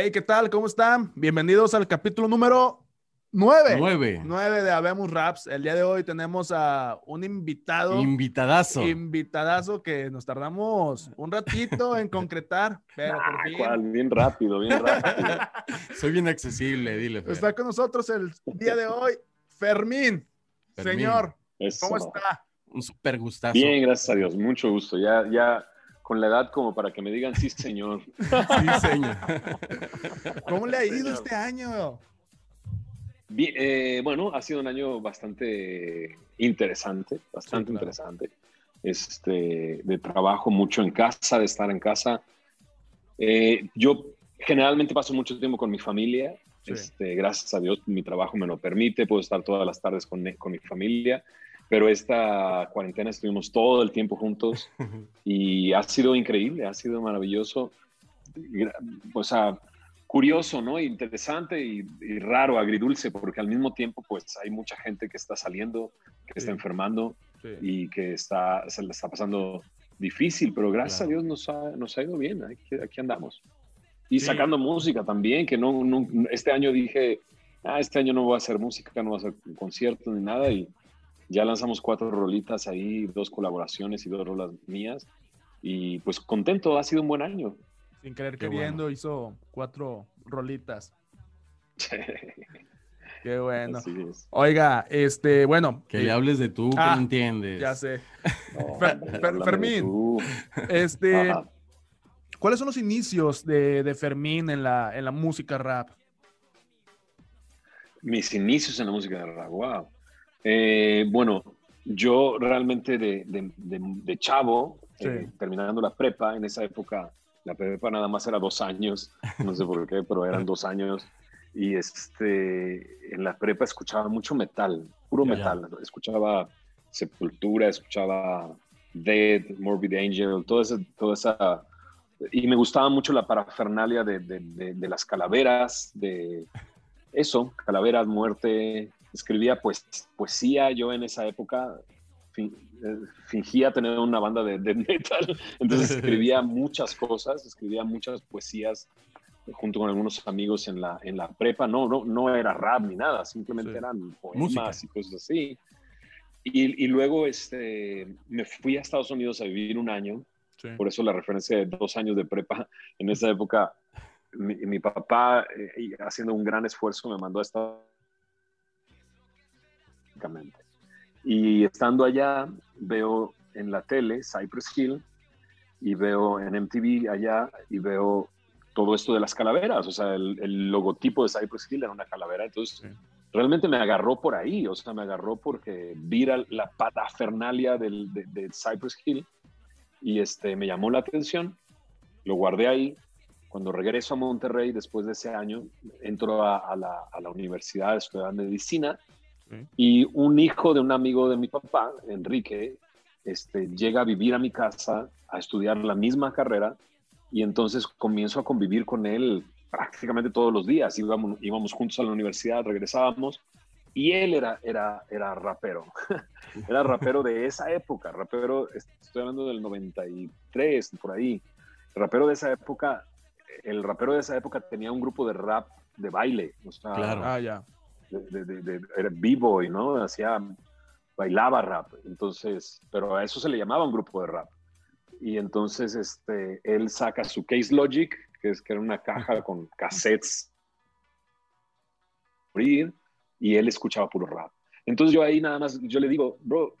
Hey, ¿qué tal? ¿Cómo están? Bienvenidos al capítulo número 9. 9. 9 de Habemos Raps. El día de hoy tenemos a un invitado. Invitadazo. Invitadazo que nos tardamos un ratito en concretar, pero por Ah, fin ¿cuál? Bien rápido, bien rápido. Soy bien accesible, dile. Fer. está con nosotros el día de hoy Fermín. Fermín. Señor, Eso. ¿cómo está? Un super gustazo. Bien, gracias a Dios, mucho gusto. Ya, ya con la edad como para que me digan sí, señor. Sí, señor. ¿Cómo le ha ido Señor. este año? Bien, eh, bueno, ha sido un año bastante interesante, bastante Sí, claro. interesante. Este, de trabajo mucho en casa, de estar en casa. Eh, yo generalmente paso mucho tiempo con mi familia. Sí. Este, gracias a Dios, mi trabajo me lo permite. Puedo estar todas las tardes con, con mi familia. Pero esta cuarentena estuvimos todo el tiempo juntos y ha sido increíble, ha sido maravilloso. O sea, curioso, ¿no? Interesante y, y raro, agridulce, porque al mismo tiempo, pues hay mucha gente que está saliendo, que está Sí. enfermando Sí. y que está, se le está pasando difícil, pero gracias Claro. a Dios nos ha, nos ha ido bien, aquí, aquí andamos. Y Sí. sacando música también, que no, no- este año dije, ah, este año no voy a hacer música, no voy a hacer conciertos ni nada, y ya lanzamos cuatro rolitas ahí, dos colaboraciones y dos rolas mías, y pues contento, ha sido un buen año. Sin querer Qué queriendo hizo cuatro rolitas. Qué bueno. Así es. Oiga, este, bueno. Que eh, le hables de tú, que Ah, no entiendes. Ya sé. No, Fer- Fer- Fermín. Este, Ajá. ¿cuáles son los inicios de, de Fermín en la, en la música rap? Mis inicios en la música de rap, wow. Eh, bueno, yo realmente de, de- de- de chavo, Sí. eh, terminando la prepa, en esa época la prepa nada más era dos años, no sé por qué, pero eran dos años. Y este, en la prepa escuchaba mucho metal, puro Ya, metal. Escuchaba Sepultura, escuchaba Dead, Morbid Angel, toda esa, toda esa... Y me gustaba mucho la parafernalia de, de- de- de las calaveras, de eso, calaveras, muerte. Escribía pues, poesía yo en esa época. fin- eh, fingía tener una banda de, de metal, entonces escribía muchas cosas, escribía muchas poesías junto con algunos amigos en la, en la prepa. No, no, no era rap ni nada, simplemente Sí. eran poemas Música. y cosas así. Y, y luego este, me fui a Estados Unidos a vivir un año Sí. por eso la referencia de dos años de prepa. En esa época, mi, mi papá, eh, haciendo un gran esfuerzo, me mandó a Estados Unidos. Y estando allá, veo en la tele Cypress Hill y veo en MTV allá y veo todo esto de las calaveras. O sea, el, el logotipo de Cypress Hill era una calavera. Entonces, Sí. realmente me agarró por ahí. O sea, me agarró porque vi la, la parafernalia del, de, de Cypress Hill y este, me llamó la atención, lo guardé ahí. Cuando regreso a Monterrey después de ese año, entro a, a la, a la universidad a estudiar medicina. Y un hijo de un amigo de mi papá, Enrique, este, llega a vivir a mi casa a estudiar la misma carrera y entonces comienzo a convivir con él prácticamente todos los días. Íbamos, íbamos juntos a la universidad, regresábamos y él era, era, era rapero. era rapero de esa época, rapero, estoy hablando del 93, por ahí. Rapero de esa época, el rapero de esa época tenía un grupo de rap de baile, o sea, Claro. Ah, ya. De, de, de- era b-boy, ¿no? Hacía, bailaba rap, entonces, pero a eso se le llamaba un grupo de rap. Y entonces, este, él saca su Case Logic, que es que era una caja con cassettes y él escuchaba puro rap. Entonces yo ahí nada más, yo le digo, bro,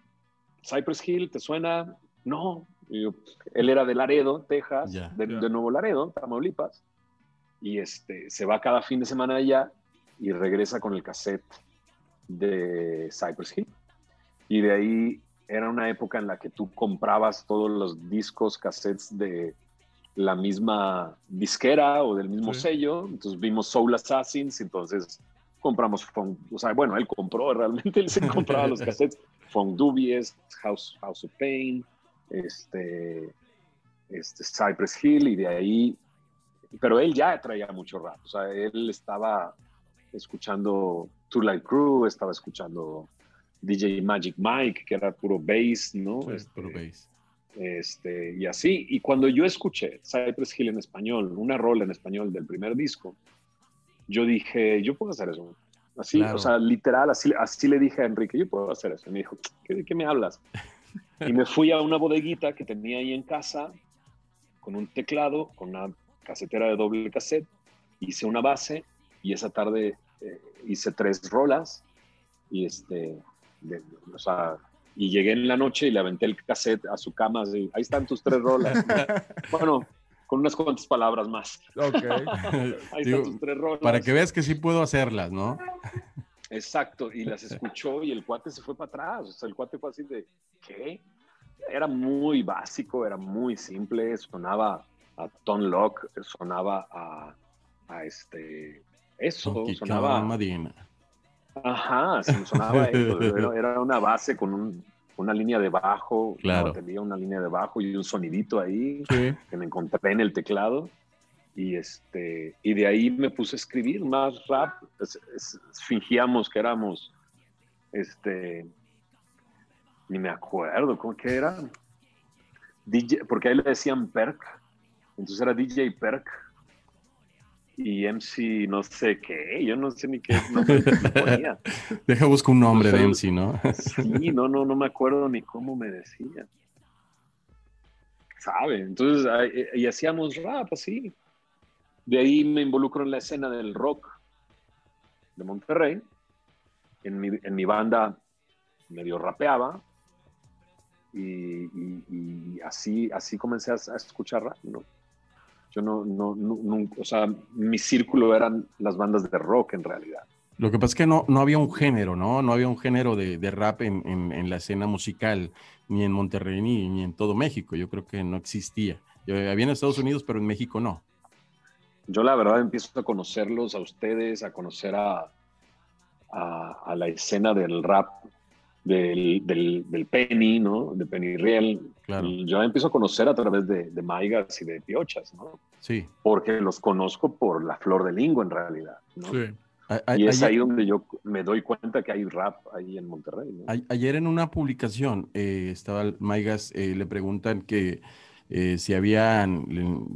Cypress Hill, ¿te suena? No. Yo, él era de Laredo, Texas, de, de Nuevo Laredo, Tamaulipas, y este, se va cada fin de semana allá y regresa con el cassette de Cypress Hill. Y de ahí era una época en la que tú comprabas todos los discos, cassettes de la misma disquera o del mismo Sí. sello. Entonces vimos Soul Assassins, entonces compramos, o sea, bueno, él compró realmente, él se compraba los cassettes, Funk Dubies, House, House of Pain, este, este, Cypress Hill, y de ahí, pero él ya traía mucho rap, o sea, él estaba escuchando Two Light Crew, estaba escuchando DJ Magic Mike, que era puro bass, ¿no? Sí, Este, puro bass. Este, y así. Y cuando yo escuché Cypress Hill en español, una rola en español del primer disco, yo dije, yo puedo hacer eso. Así, o sea, literal, así, así le dije a Enrique, yo puedo hacer eso. Y me dijo, ¿de qué me hablas? y me fui a una bodeguita que tenía ahí en casa, con un teclado, con una casetera de doble cassette, hice una base y esa tarde eh, hice tres rolas y este, o sea, y llegué en la noche y le aventé el cassette a su cama, así, ahí están tus tres rolas. bueno, con unas cuantas palabras más. Ok. ahí están tus tres rolas. Para que veas que sí puedo hacerlas, ¿no? Exacto, y las escuchó y el cuate se fue para atrás, o sea, el cuate fue así de, ¿qué? Era muy básico, era muy simple, sonaba a Tom Locke, sonaba a, a este, eso, sonaba... Madina. Ajá, sonaba eso, era, una base con una línea de bajo, claro. tenía una línea de bajo y un sonidito ahí que me encontré en el teclado y este y de ahí me puse a escribir más rap fingíamos que éramos este ni me acuerdo cómo que era DJ porque ahí le decían Perk entonces era DJ Perk y MC no sé qué yo no sé ni qué nombre ponía. Deja busco un nombre de MC no sí no no no me acuerdo ni cómo me decía. Sabe entonces y hacíamos rap así. De ahí me involucro en la escena del rock de Monterrey. En mi, en mi banda medio rapeaba. Y, así, así comencé a, escuchar rap, ¿no? Yo no, no, no, o sea, mi círculo eran las bandas de rock en realidad. Lo que pasa es que no, no había un género, ¿no? No había un género de, de rap en, en, en, la escena musical, ni en Monterrey, ni, ni en todo México. Yo creo que no existía. Había en Estados Unidos, pero en México no yo la verdad empiezo a conocerlos a ustedes, a conocer a, a, la escena del rap, del, del, Penny, ¿no? De Penny Riel. Claro. Yo empiezo a conocer a través de, de Maigas y de Piochas, ¿no? Sí. Porque los conozco por la flor de lingua en realidad, ¿no? Sí. y es ahí donde yo me doy cuenta que hay rap ahí en Monterrey. ¿no? Ayer en una publicación eh, estaba Maigas, eh, le preguntan que eh, si habían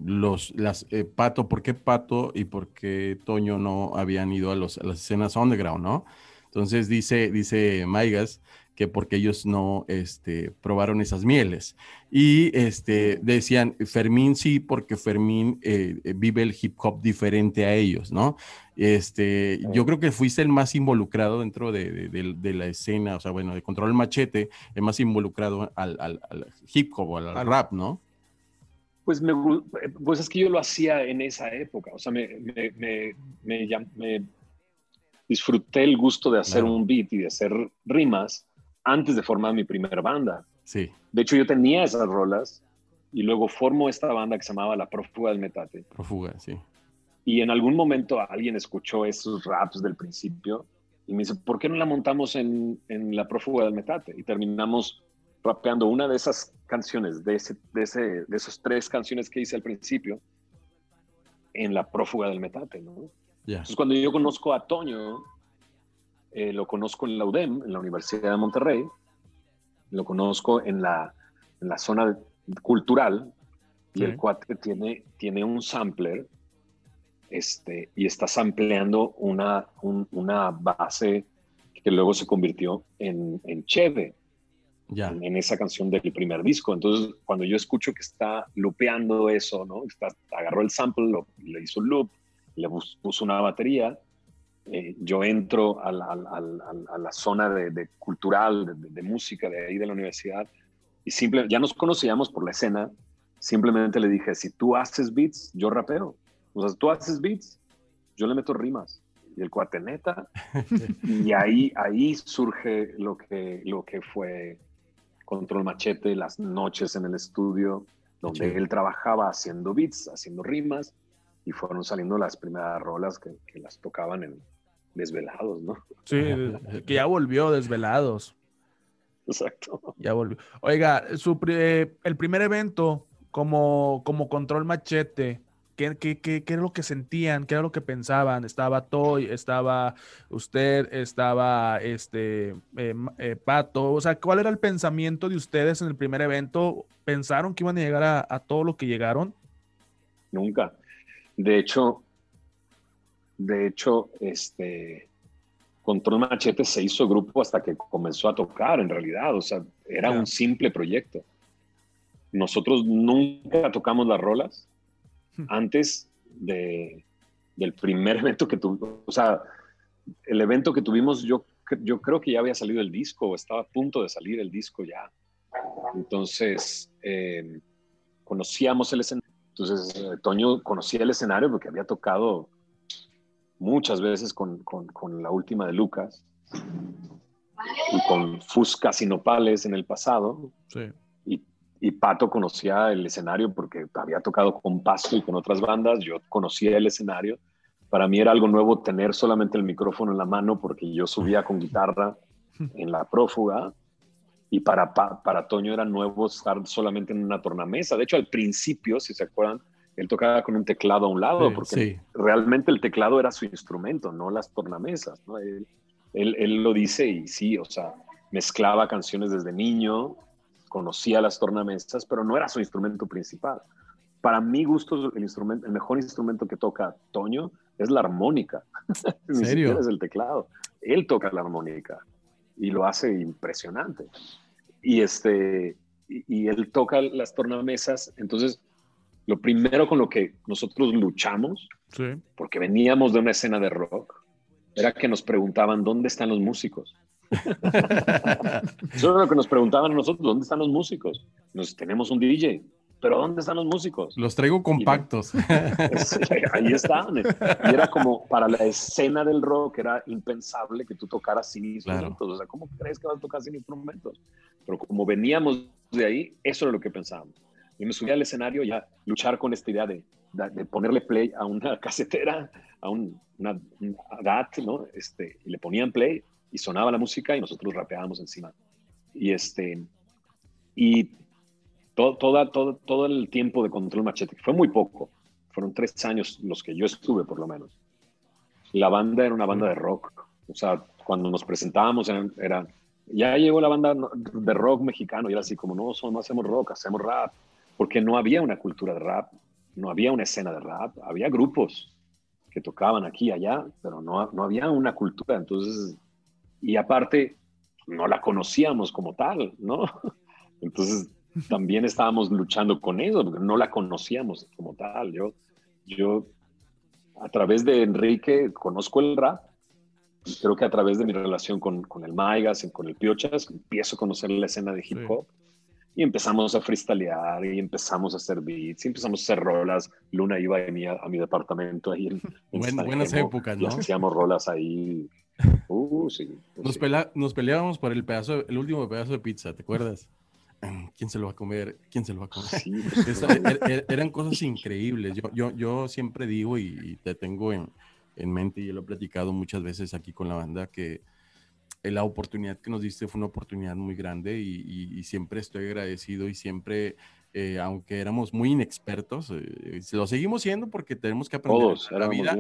los, las, eh, Pato, ¿por qué Pato y por qué Toño no habían ido a, los, las escenas underground, no? Entonces dice, dice Maigas que porque ellos no este, probaron esas mieles. Y este, decían, Fermín sí, porque Fermín eh, vive el hip hop diferente a ellos, ¿no? Este, yo creo que fuiste el más involucrado dentro de, de, la escena, o sea, bueno, de Control Machete, el más involucrado al, al, al hip hop, al, al rap, ¿no? Pues, me, pues es que yo lo hacía en esa época, o sea, me, me, me disfruté el gusto de hacer un beat y de hacer rimas antes de formar mi primera banda. Sí. De hecho, yo tenía esas rolas y luego formo esta banda que se llamaba La Prófuga del Metate. Prófuga, sí. Y en algún momento alguien escuchó esos raps del principio y me dice, ¿por qué no la montamos en, en La Prófuga del Metate? Y terminamos rapeando una de esas canciones, de, ese, de, ese, de esos tres canciones que hice al principio, en la prófuga del metate, ¿no? Entonces, cuando yo conozco a Toño, eh, lo conozco en la UDEM, en la Universidad de Monterrey, lo conozco en la, en la zona cultural, y el cuate tiene, tiene un sampler este, y está sampleando una, una base que luego se convirtió en, en Cheve en, esa canción del primer disco. Entonces, cuando yo escucho que está lupeando eso, ¿no? Está, agarró el sample, le hizo un loop, le puso una batería, eh, yo entro a la, a la zona de, cultural, de, música de ahí de la universidad, y simple, ya nos conocíamos por la escena, simplemente le dije, si tú haces beats, yo rapeo. O sea, tú haces beats, yo le meto rimas. Y el cuate neta. y ahí, ahí surge lo que, lo que fue Control Machete, las noches en el estudio, donde él trabajaba haciendo beats, haciendo rimas, y fueron saliendo las primeras rolas que, las tocaban en Desvelados, ¿no? Sí, que ya volvió Desvelados. Exacto. Ya volvió. Oiga, su, el primer evento como, como Control Machete, ¿Qué, qué, qué, qué era lo que sentían? ¿Qué era lo que pensaban? Estaba Toy, estaba usted, estaba este eh, eh, Pato. O sea, ¿cuál era el pensamiento de ustedes en el primer evento? ¿Pensaron que iban a llegar a, a todo lo que llegaron? Nunca. De hecho, de hecho, este Control Machete se hizo grupo hasta que comenzó a tocar, en realidad. O sea, era un simple proyecto. Nosotros nunca tocamos las rolas hmm. antes de, del primer evento que tuvimos. O sea, el evento que tuvimos, yo, yo creo que ya había salido el disco, o estaba a punto de salir el disco ya. Entonces, eh, conocíamos el escenario. Entonces, eh, Toño conocía el escenario porque había tocado muchas veces con, con, con la última de Lucas y con Fuscas y Nopales en el pasado. Sí. Y, y, Pato conocía el escenario porque había tocado con Pasto y con otras bandas. Yo conocía el escenario. Para mí era algo nuevo tener solamente el micrófono en la mano porque yo subía con guitarra en la prófuga. Y para, para Toño era nuevo estar solamente en una tornamesa. De hecho, al principio, si se acuerdan, él tocaba con un teclado a un lado, porque realmente el teclado era su instrumento, no las tornamesas. ¿no? Él, él, lo dice y sí, o sea, mezclaba canciones desde niño, conocía las tornamesas, pero no era su instrumento principal. Para mi gusto, el, instrumento, el mejor instrumento que toca Toño es la armónica. ¿En serio? es el teclado. Él toca la armónica y lo hace impresionante. Y, este, y él toca las tornamesas, entonces lo primero con lo que nosotros luchamos, porque veníamos de una escena de rock, era que nos preguntaban, ¿dónde están los músicos? Eso era lo que nos preguntaban a nosotros, ¿dónde están los músicos? Nos tenemos un DJ, pero ¿dónde están los músicos? Los traigo compactos. ahí estaban. Y era como para la escena del rock era impensable que tú tocaras sin instrumentos. O sea, ¿cómo crees que vas a tocar sin instrumentos? Pero como veníamos de ahí, eso era lo que pensábamos. Y me subí al escenario ya luchar con esta idea de, de, ponerle play a una casetera, a un, una, DAT, ¿no? Este, y le ponían play y sonaba la música y nosotros rapeábamos encima. Y este, y todo, toda, todo, todo el tiempo de Control Machete, fue muy poco, fueron tres años los que yo estuve por lo menos. La banda era una banda de rock, o sea, cuando nos presentábamos era, ya llegó la banda de rock mexicano y era así como, no, no hacemos rock, hacemos rap porque no había una cultura de rap, no había una escena de rap, había grupos que tocaban aquí y allá, pero no, no había una cultura. Entonces, y aparte, no la conocíamos como tal, ¿no? Entonces, también estábamos luchando con eso, porque no la conocíamos como tal. Yo, yo a través de Enrique conozco el rap, creo que a través de mi relación con, con el Maigas, con el Piochas, empiezo a conocer la escena de hip hop. Y empezamos a freestylear y empezamos a hacer beats y empezamos a hacer rolas. Luna iba a mi, a mi departamento ahí en, Buenas épocas, ¿no? hacíamos rolas ahí. Uh, sí, nos, nos, peleábamos por el pedazo, el último pedazo de pizza, ¿te acuerdas? ¿Quién se lo va a comer? ¿Quién se lo va a comer? Pues, er, er, eran cosas increíbles. Yo, yo, yo siempre digo y, y te tengo en, en mente y lo he platicado muchas veces aquí con la banda que la oportunidad que nos diste fue una oportunidad muy grande y, siempre estoy agradecido y siempre, eh, aunque éramos muy inexpertos, eh, lo seguimos siendo porque tenemos que aprender. Todos, la vida,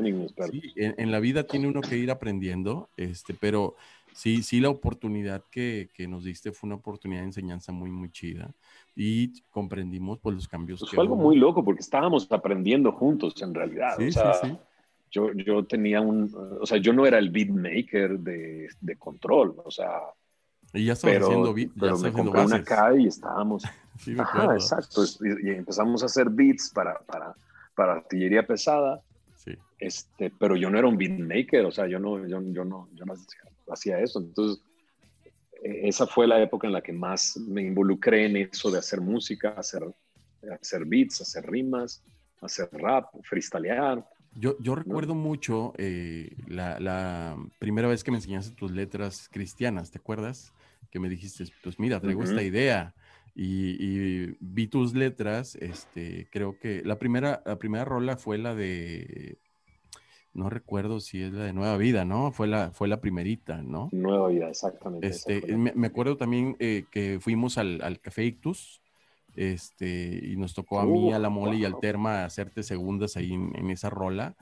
sí, en, la vida tiene uno que ir aprendiendo, este, pero sí, sí, la oportunidad que, que, nos diste fue una oportunidad de enseñanza muy, muy chida y comprendimos pues los cambios. Pues fue algo muy loco porque estábamos aprendiendo juntos en realidad. Sí, sí, sí yo, yo tenía un, o sea, yo no era el beatmaker de, de control, o sea, y ya estaba haciendo beat, pero me compré una acá y estábamos, sí, ajá, exacto, y, empezamos a hacer beats para, para, para artillería pesada, sí. este, pero yo no era un beatmaker, o sea, yo no, yo, yo no, yo no hacía eso, entonces e, esa fue la época en la que más me involucré en eso de hacer música, hacer, hacer beats, hacer rimas, hacer rap, freestylear. Yo, yo recuerdo mucho eh, la, la, primera vez que me enseñaste tus letras cristianas, ¿te acuerdas? Que me dijiste, pues mira, traigo esta idea. Y, vi tus letras, este, creo que la primera, la primera rola fue la de, no recuerdo si es la de Nueva Vida, ¿no? Fue la, fue la primerita, ¿no? Nueva Vida, exactamente. Este, me, acuerdo también eh, que fuimos al, al Café Ictus este, y nos tocó a mí, a la mole y al terma hacerte segundas ahí en, esa rola.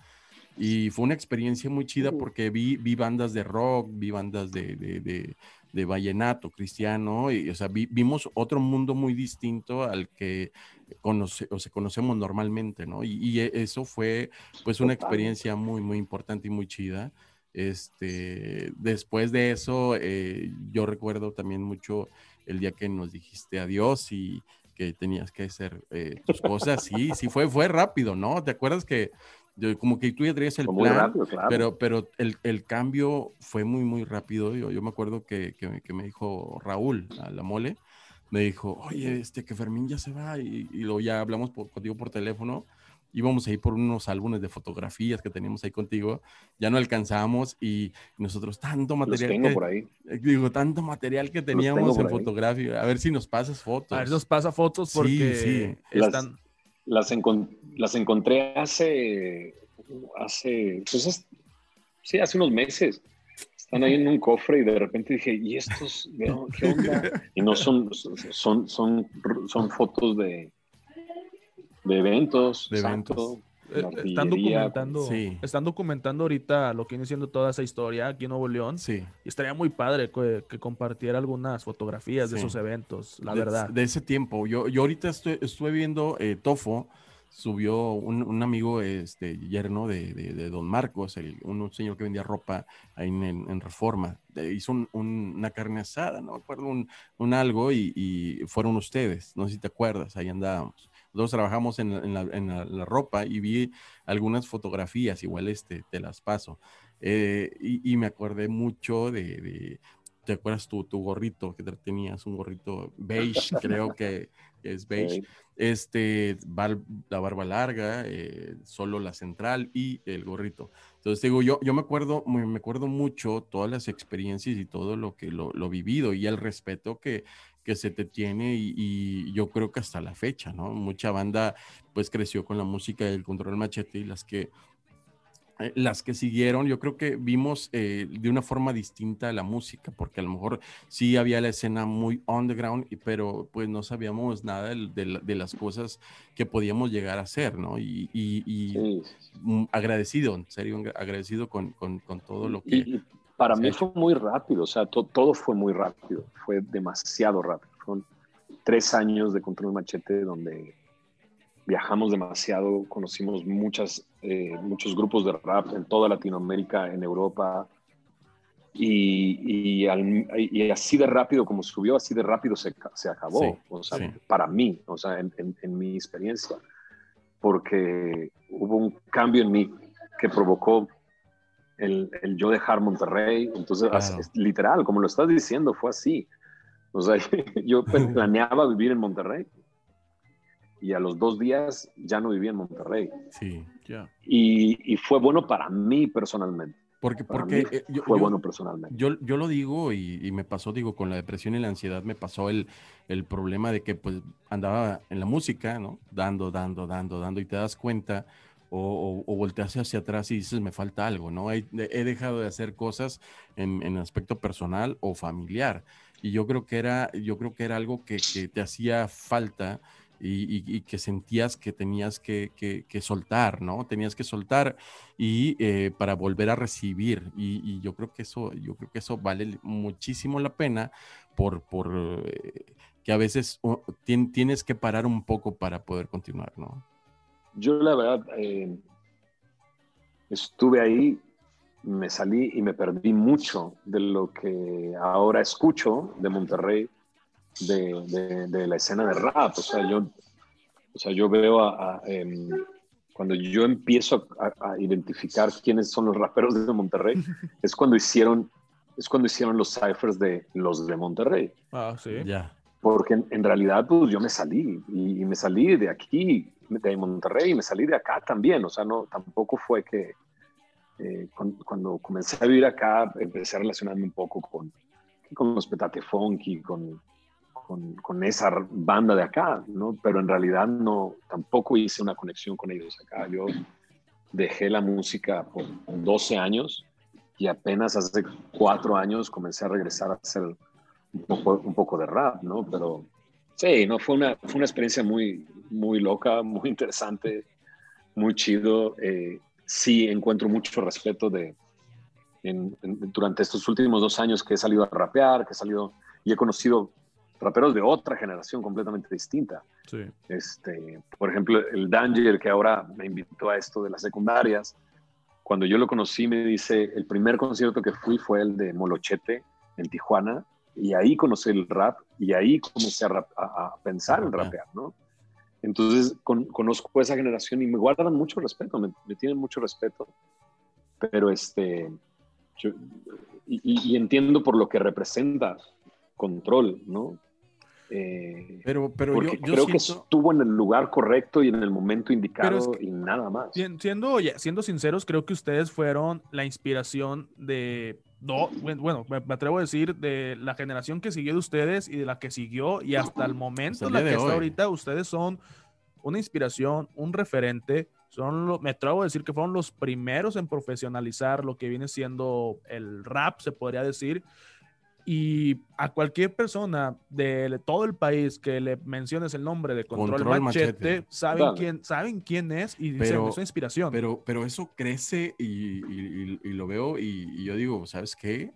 Y fue una experiencia muy chida porque vi, vi bandas de rock, vi bandas de, de, de, vallenato cristiano, y, o sea, vimos otro mundo muy distinto al que conoce, o se conocemos normalmente, ¿no? Y, e, eso fue pues una experiencia muy, muy importante y muy chida. Este, después de eso, eh, yo recuerdo también mucho el día que nos dijiste adiós y, que tenías que hacer eh, tus cosas. Sí, sí, fue, fue rápido, ¿no? ¿Te acuerdas que como que tú ya traías el plan, pero, pero el, el, cambio fue muy, muy rápido. Yo, yo me acuerdo que, que, me dijo Raúl, a la mole, me dijo, oye, este, que Fermín ya se va y, y luego ya hablamos por, contigo por teléfono íbamos a ir por unos álbumes de fotografías que teníamos ahí contigo, ya no alcanzamos y nosotros tanto material. tengo por ahí. Eh, digo, tanto material que teníamos en fotografía. A ver si nos pasas fotos. A ver si nos pasa fotos porque sí, están... Las, las, encontré hace, hace, pues sí, hace unos meses. Están ahí en un cofre y de repente dije, ¿y estos? ¿Qué onda? Y no son, son, son, son fotos de, de eventos. De eventos. Eh, están documentando, están documentando ahorita lo que viene siendo toda esa historia aquí en Nuevo León. Sí. Y estaría muy padre que, compartiera algunas fotografías de esos eventos, la verdad. De ese tiempo. Yo, yo ahorita estoy, estuve viendo eh, Tofo, subió un, amigo este, yerno de, Don Marcos, un, señor que vendía ropa ahí en, Reforma. hizo una carne asada, no me acuerdo, un, algo y, y fueron ustedes. No sé si te acuerdas, ahí andábamos. Nosotros trabajamos en, la, ropa y vi algunas fotografías, igual este, te las paso. Eh, y, me acordé mucho de, ¿te acuerdas tu, tu gorrito que tenías? Un gorrito beige, creo que es beige. Este, la barba larga, eh, solo la central y el gorrito. Entonces digo, yo, yo me acuerdo, me acuerdo mucho todas las experiencias y todo lo que lo, lo vivido y el respeto que, que se te tiene y, yo creo que hasta la fecha, ¿no? Mucha banda pues creció con la música del control machete y las que eh, las que siguieron, yo creo que vimos eh, de una forma distinta la música, porque a lo mejor sí había la escena muy underground, pero pues no sabíamos nada de, las cosas que podíamos llegar a hacer, ¿no? Y, agradecido, en serio, agradecido con, con, todo lo que... Para mí fue muy rápido, o sea, todo fue muy rápido, fue demasiado rápido. Fueron tres años de Control Machete donde viajamos demasiado, conocimos muchas, eh, muchos grupos de rap en toda Latinoamérica, en Europa, y, y, así de rápido como subió, así de rápido se, se acabó, o sea, para mí, o sea, en, en, mi experiencia, porque hubo un cambio en mí que provocó el, el yo dejar Monterrey. Entonces, literal, como lo estás diciendo, fue así. O sea, yo planeaba vivir en Monterrey y a los dos días ya no vivía en Monterrey. Sí, ya. Y, y, fue bueno para mí personalmente. Porque, porque eh, fue bueno personalmente. Yo, yo lo digo y, y, me pasó, digo, con la depresión y la ansiedad me pasó el, el problema de que pues andaba en la música, ¿no? Dando, dando, dando, dando y te das cuenta o, o, voltearse hacia atrás y dices, me falta algo, ¿no? He, dejado de hacer cosas en, en, aspecto personal o familiar. Y yo creo que era, yo creo que era algo que, que te hacía falta y, y, que sentías que tenías que, que, soltar, ¿no? Tenías que soltar y eh, para volver a recibir. Y, yo creo que eso, yo creo que eso vale muchísimo la pena por, por eh, que a veces tienes que parar un poco para poder continuar, ¿no? Yo la verdad eh, estuve ahí, me salí y me perdí mucho de lo que ahora escucho de Monterrey, de, de, la escena de rap. O sea, yo, o sea, yo veo a, em, cuando yo empiezo a, identificar quiénes son los raperos de Monterrey, es cuando hicieron, es cuando hicieron los ciphers de los de Monterrey. Ah, sí. Ya. Porque en, realidad, pues yo me salí y, y me salí de aquí de Monterrey y me salí de acá también, o sea, no, tampoco fue que eh, cuando, comencé a vivir acá empecé a relacionarme un poco con, con los Petate Funky, con, con, con, esa banda de acá, ¿no? Pero en realidad no, tampoco hice una conexión con ellos acá. Yo dejé la música por 12 años y apenas hace cuatro años comencé a regresar a hacer un poco, un poco de rap, ¿no? Pero Sí, no, fue una, fue una experiencia muy, muy loca, muy interesante, muy chido. Eh, sí encuentro mucho respeto de, durante estos últimos dos años que he salido a rapear, que he salido y he conocido raperos de otra generación completamente distinta. Sí. Este, por ejemplo, el Danger, que ahora me invitó a esto de las secundarias, cuando yo lo conocí me dice, el primer concierto que fui fue el de Molochete en Tijuana, y ahí conocí el rap, y ahí comencé a, a pensar en rapear, ¿no? Entonces con, conozco esa generación y me guardan mucho respeto, me, tienen mucho respeto. Pero este, y, entiendo por lo que representa control, ¿no? Eh, pero, pero porque yo, creo que estuvo en el lugar correcto y en el momento indicado y nada más. Siendo, siendo sinceros, creo que ustedes fueron la inspiración de no, bueno, me, atrevo a decir de la generación que siguió de ustedes y de la que siguió y hasta el momento en la que está ahorita, ustedes son una inspiración, un referente. Son me atrevo a decir que fueron los primeros en profesionalizar lo que viene siendo el rap, se podría decir. Y a cualquier persona de todo el país que le menciones el nombre de Control, Machete, Saben, quién, saben quién es y pero, dicen, inspiración. Pero, pero eso crece y, lo veo y, y, yo digo, ¿sabes qué?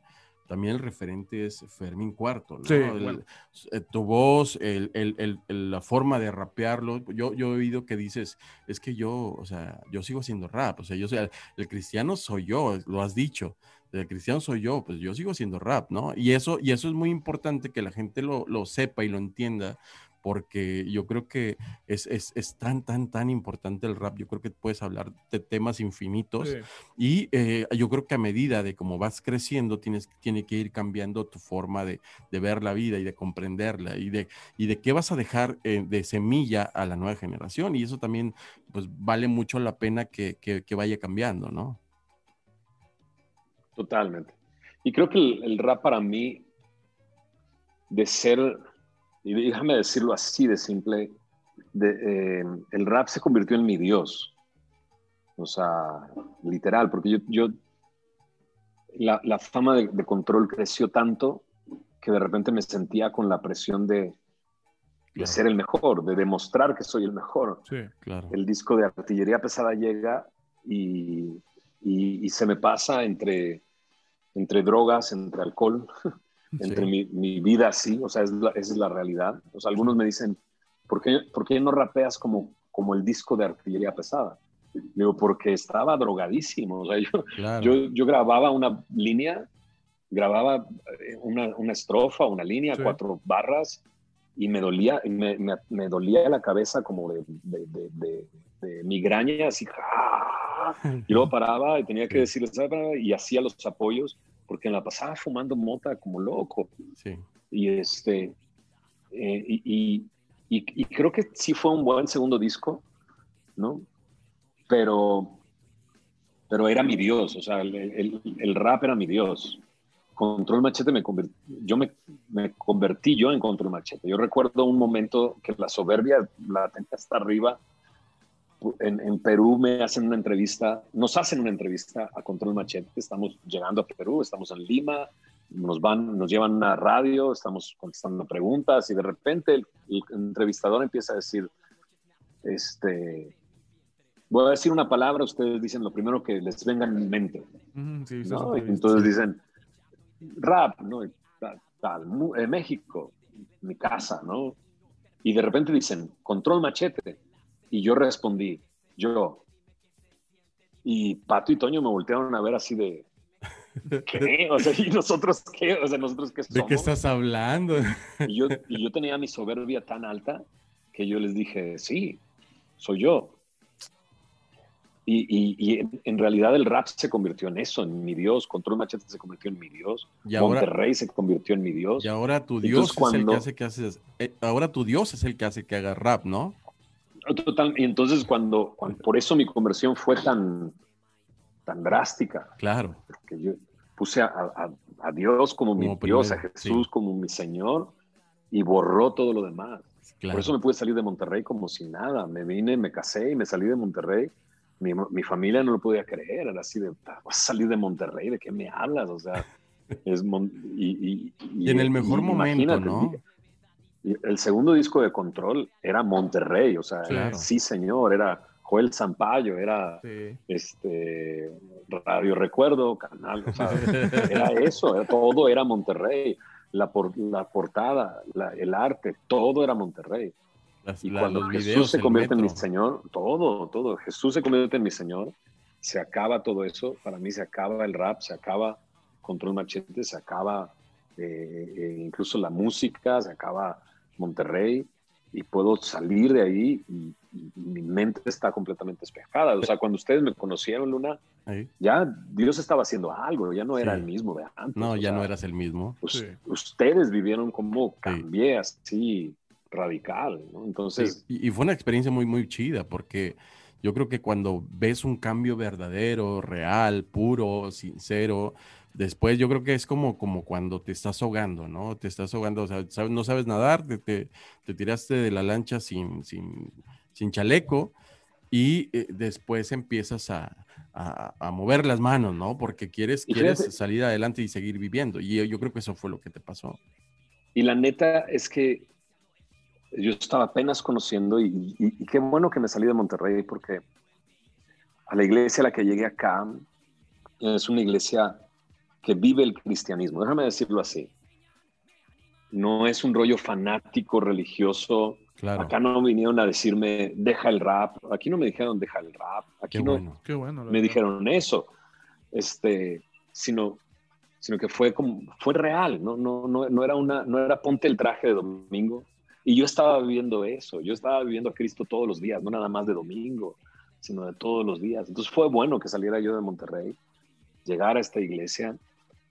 también el referente es Fermín Cuarto, ¿no? Eh, tu voz, el, la forma de rapearlo. Yo, yo he oído que dices, es que yo, o sea, yo sigo haciendo rap, o sea, yo soy, el cristiano soy yo, lo has dicho, el cristiano soy yo, pues yo sigo haciendo rap, ¿no? Y eso, y eso es muy importante que la gente lo, lo sepa y lo entienda, porque yo creo que es, es, es, tan, tan, tan importante el rap. Yo creo que puedes hablar de temas infinitos y eh, yo creo que a medida de cómo vas creciendo, tienes, tiene que ir cambiando tu forma de, de, ver la vida y de comprenderla y de, y de qué vas a dejar eh, de semilla a la nueva generación. Y eso también, pues, vale mucho la pena que, que, vaya cambiando, ¿no? Totalmente. Y creo que el rap para mí, de ser y déjame decirlo así de simple, eh, el rap se convirtió en mi Dios. O sea, literal, porque yo, yo la, fama de, control creció tanto que de repente me sentía con la presión de, ser el mejor, de demostrar que soy el mejor. Sí, claro. El disco de artillería pesada llega y, y, se me pasa entre, entre drogas, entre alcohol, entre mi, mi, vida así, o sea, es esa es la realidad. O sea, algunos me dicen, ¿por qué, ¿por qué no rapeas como, como el disco de artillería pesada? Digo, porque estaba drogadísimo. O sea, yo, yo, yo, grababa una línea, grababa eh, una, una estrofa, una línea, cuatro barras, y me dolía, me, me, dolía la cabeza como de, de, de, de migraña, así, y luego paraba y tenía que decirles, y hacía los apoyos porque la pasaba fumando mota como loco. Sí. Y este, eh, y, y, creo que sí fue un buen segundo disco, ¿no? Pero, pero era mi Dios, o sea, el, el, rap era mi Dios. Control Machete me convertí, yo me, me, convertí yo en Control Machete. Yo recuerdo un momento que la soberbia la tenía hasta arriba en, Perú me hacen una entrevista, nos hacen una entrevista a Control Machete, estamos llegando a Perú, estamos en Lima, nos van, nos llevan a radio, estamos contestando preguntas y de repente el, entrevistador empieza a decir, este, voy a decir una palabra, ustedes dicen lo primero que les venga en mente. entonces dicen, rap, ¿no? Tal, eh, México, mi casa, ¿no? Y de repente dicen, control machete. Y yo respondí, yo. Y Pato y Toño me voltearon a ver así de, ¿qué? O sea, ¿y nosotros qué? O sea, ¿nosotros qué somos? ¿De qué estás hablando? Y yo, y yo tenía mi soberbia tan alta que yo les dije, sí, soy yo. Y, y, y, en realidad el rap se convirtió en eso, en mi Dios. Control Machete se convirtió en mi Dios. Y Monterrey se convirtió en mi Dios. Y ahora tu Dios es el que hace que haces. Eh, ahora tu Dios es el que hace que haga rap, ¿no? Total, y entonces cuando, por eso mi conversión fue tan, tan drástica. Claro. Porque yo puse a, a, Dios como, mi Dios, a Jesús como mi Señor y borró todo lo demás. Por eso me pude salir de Monterrey como si nada. Me vine, me casé y me salí de Monterrey. Mi, mi familia no lo podía creer. Era así de, vas a salir de Monterrey, ¿de qué me hablas? O sea, es... Y, y, en el mejor momento, ¿no? El segundo disco de Control era Monterrey, o sea, sí. Señor, era Joel Zampayo, era este Radio Recuerdo, Canal, o sea, era eso, todo era Monterrey, la, la portada, el arte, todo era Monterrey. y cuando Jesús se convierte en mi Señor, todo, todo, Jesús se convierte en mi Señor, se acaba todo eso, para mí se acaba el rap, se acaba Control Machete, se acaba eh, eh, incluso la música, se acaba Monterrey y puedo salir de ahí y, mi mente está completamente despejada. O sea, cuando ustedes me conocieron, Luna, ya Dios estaba haciendo algo, ya no era el mismo de antes. No, ya no eras el mismo. Ustedes vivieron como cambié así radical, ¿no? Entonces... Y, y, fue una experiencia muy, muy chida porque yo creo que cuando ves un cambio verdadero, real, puro, sincero, Después yo creo que es como, como cuando te estás ahogando, ¿no? Te estás ahogando, o sea, no sabes nadar, te, te, tiraste de la lancha sin, sin, sin chaleco y eh, después empiezas a, a, mover las manos, ¿no? Porque quieres, quieres salir adelante y seguir viviendo. Y yo, creo que eso fue lo que te pasó. Y la neta es que yo estaba apenas conociendo y, y qué bueno que me salí de Monterrey porque a la iglesia a la que llegué acá es una iglesia que vive el cristianismo, déjame decirlo así. No es un rollo fanático, religioso. Acá no vinieron a decirme, deja el rap. Aquí no me dijeron, deja el rap. Aquí no me dijeron eso. Este, sino, sino que fue como, fue real, ¿no? No, no, no, era una, no era ponte el traje de domingo. Y yo estaba viviendo eso. Yo estaba viviendo a Cristo todos los días, no nada más de domingo, sino de todos los días. Entonces fue bueno que saliera yo de Monterrey, llegar a esta iglesia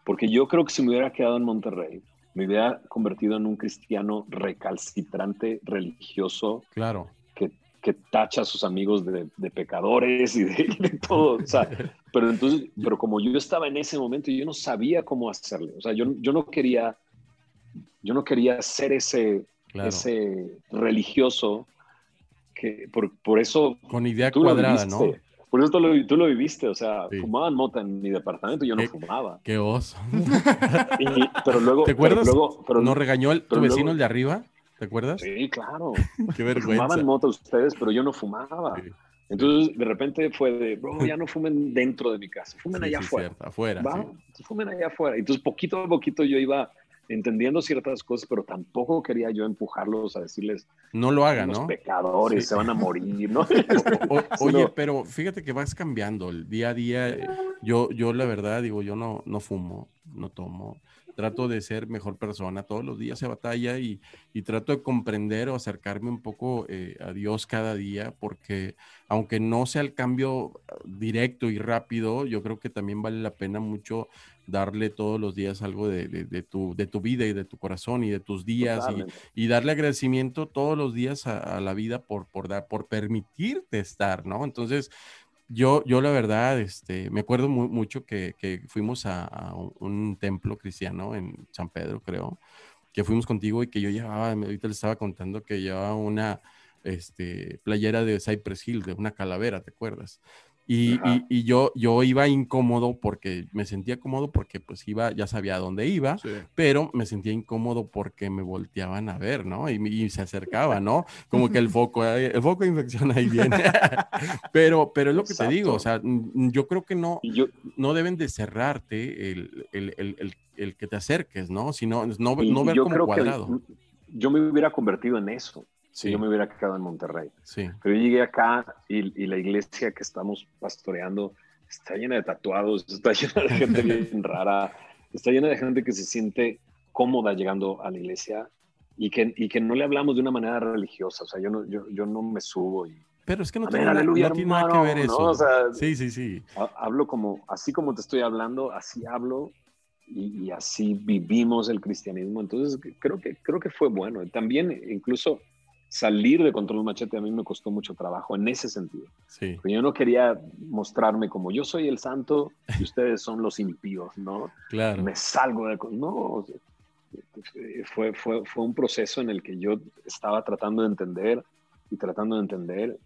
porque yo creo que si me hubiera quedado en Monterrey, me hubiera convertido en un cristiano recalcitrante, religioso. Claro. Que, que tacha a sus amigos de, pecadores y de, todo. O sea, pero entonces, pero como yo estaba en ese momento, yo no sabía cómo hacerle. O sea, yo, yo no quería, yo no quería ser ese, ese religioso que por, por eso. Con idea cuadrada, ¿no? Por eso tú lo, tú lo viviste, o sea, fumaban mota en mi departamento y yo no fumaba. Qué oso. pero luego, ¿Te acuerdas? Pero ¿No regañó el, tu vecino el de arriba? ¿Te acuerdas? Sí, claro. Qué vergüenza. Fumaban mota ustedes, pero yo no fumaba. Entonces, de repente fue de, bro, ya no fumen dentro de mi casa, fumen allá afuera. Cierto, afuera. ¿Va? Fumen allá afuera. Entonces, poquito a poquito yo iba entendiendo ciertas cosas, pero tampoco quería yo empujarlos a decirles, no lo hagan, ¿no? pecadores, se van a morir, ¿no? oye, pero fíjate que vas cambiando el día a día. Yo, yo la verdad digo, yo no, no fumo, no tomo. Trato de ser mejor persona. Todos los días se batalla y, y trato de comprender o acercarme un poco eh, a Dios cada día, porque aunque no sea el cambio directo y rápido, yo creo que también vale la pena mucho darle todos los días algo de, de, tu, de tu vida y de tu corazón y de tus días y, darle agradecimiento todos los días a, la vida por, por, dar, por permitirte estar, ¿no? Entonces, yo, yo la verdad, este, me acuerdo mucho que, que fuimos a, un, templo cristiano en San Pedro, creo, que fuimos contigo y que yo llevaba, ahorita le estaba contando que llevaba una este, playera de Cypress Hill, de una calavera, ¿te acuerdas? Y, y, yo, yo iba incómodo porque me sentía cómodo porque pues iba, ya sabía dónde iba, pero me sentía incómodo porque me volteaban a ver, ¿no? Y, se acercaba, ¿no? Como que el foco, el foco de infección ahí viene. pero, pero es lo que te digo, o sea, yo creo que no, no deben de cerrarte el, el, el, el, que te acerques, ¿no? Sino no, no ver como cuadrado. yo me hubiera convertido en eso si yo me hubiera quedado en Monterrey. Sí. Pero yo llegué acá y, la iglesia que estamos pastoreando está llena de tatuados, está llena de gente bien rara, está llena de gente que se siente cómoda llegando a la iglesia y que, y que no le hablamos de una manera religiosa. O sea, yo no, yo, yo no me subo y... Pero es que no, tiene, nada que ver eso. sí, sí, sí. Hablo como, así como te estoy hablando, así hablo y, y, así vivimos el cristianismo. Entonces, creo que, creo que fue bueno. También, incluso salir de Control Machete a mí me costó mucho trabajo en ese sentido. Sí. yo no quería mostrarme como yo soy el santo y ustedes son los impíos, ¿no? Claro. Me salgo de... No, fue, fue, fue un proceso en el que yo estaba tratando de entender y tratando de entender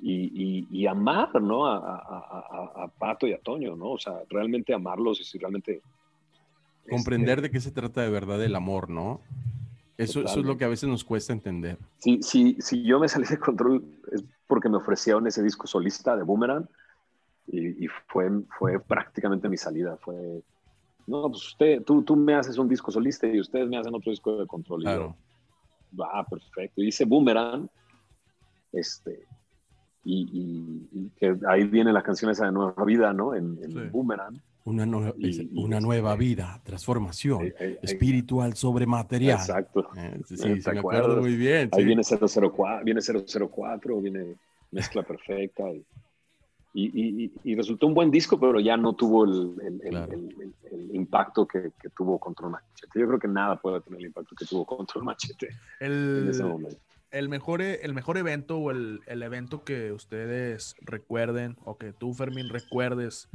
y, y, amar, ¿no? A, a, a, Pato y a Toño, ¿no? O sea, realmente amarlos y realmente... Comprender este de qué se trata de verdad el amor, ¿no? Eso, eso es lo que a veces nos cuesta entender. Si, si, si yo me salí de control es porque me ofrecieron ese disco solista de Boomerang y, y fue, fue prácticamente mi salida. Fue, no, pues usted, tú, tú me haces un disco solista y ustedes me hacen otro disco de control. Claro. Y yo, ah, perfecto. Hice Boomerang, este, y, y, y, que ahí viene la canción esa de Nueva Vida, ¿no? En, en Sí. Boomerang. Una, nue- Y- es y una nueva vida, transformación ahí- espiritual sobre material. Exacto. Eh, sí, ¿Te sí, me acuerdo muy bien. Ahí sí. viene 004, viene 004, viene mezcla perfecta. Y, y, y- y resultó un buen disco, pero ya no tuvo el, el- el- Claro. el- el- el impacto que, que tuvo Control Machete. Yo creo que nada puede tener el impacto que tuvo Control Machete en ese El, momento. el, mejor, e- el mejor evento o el, el evento que ustedes recuerden o que tú, Fermín, recuerdes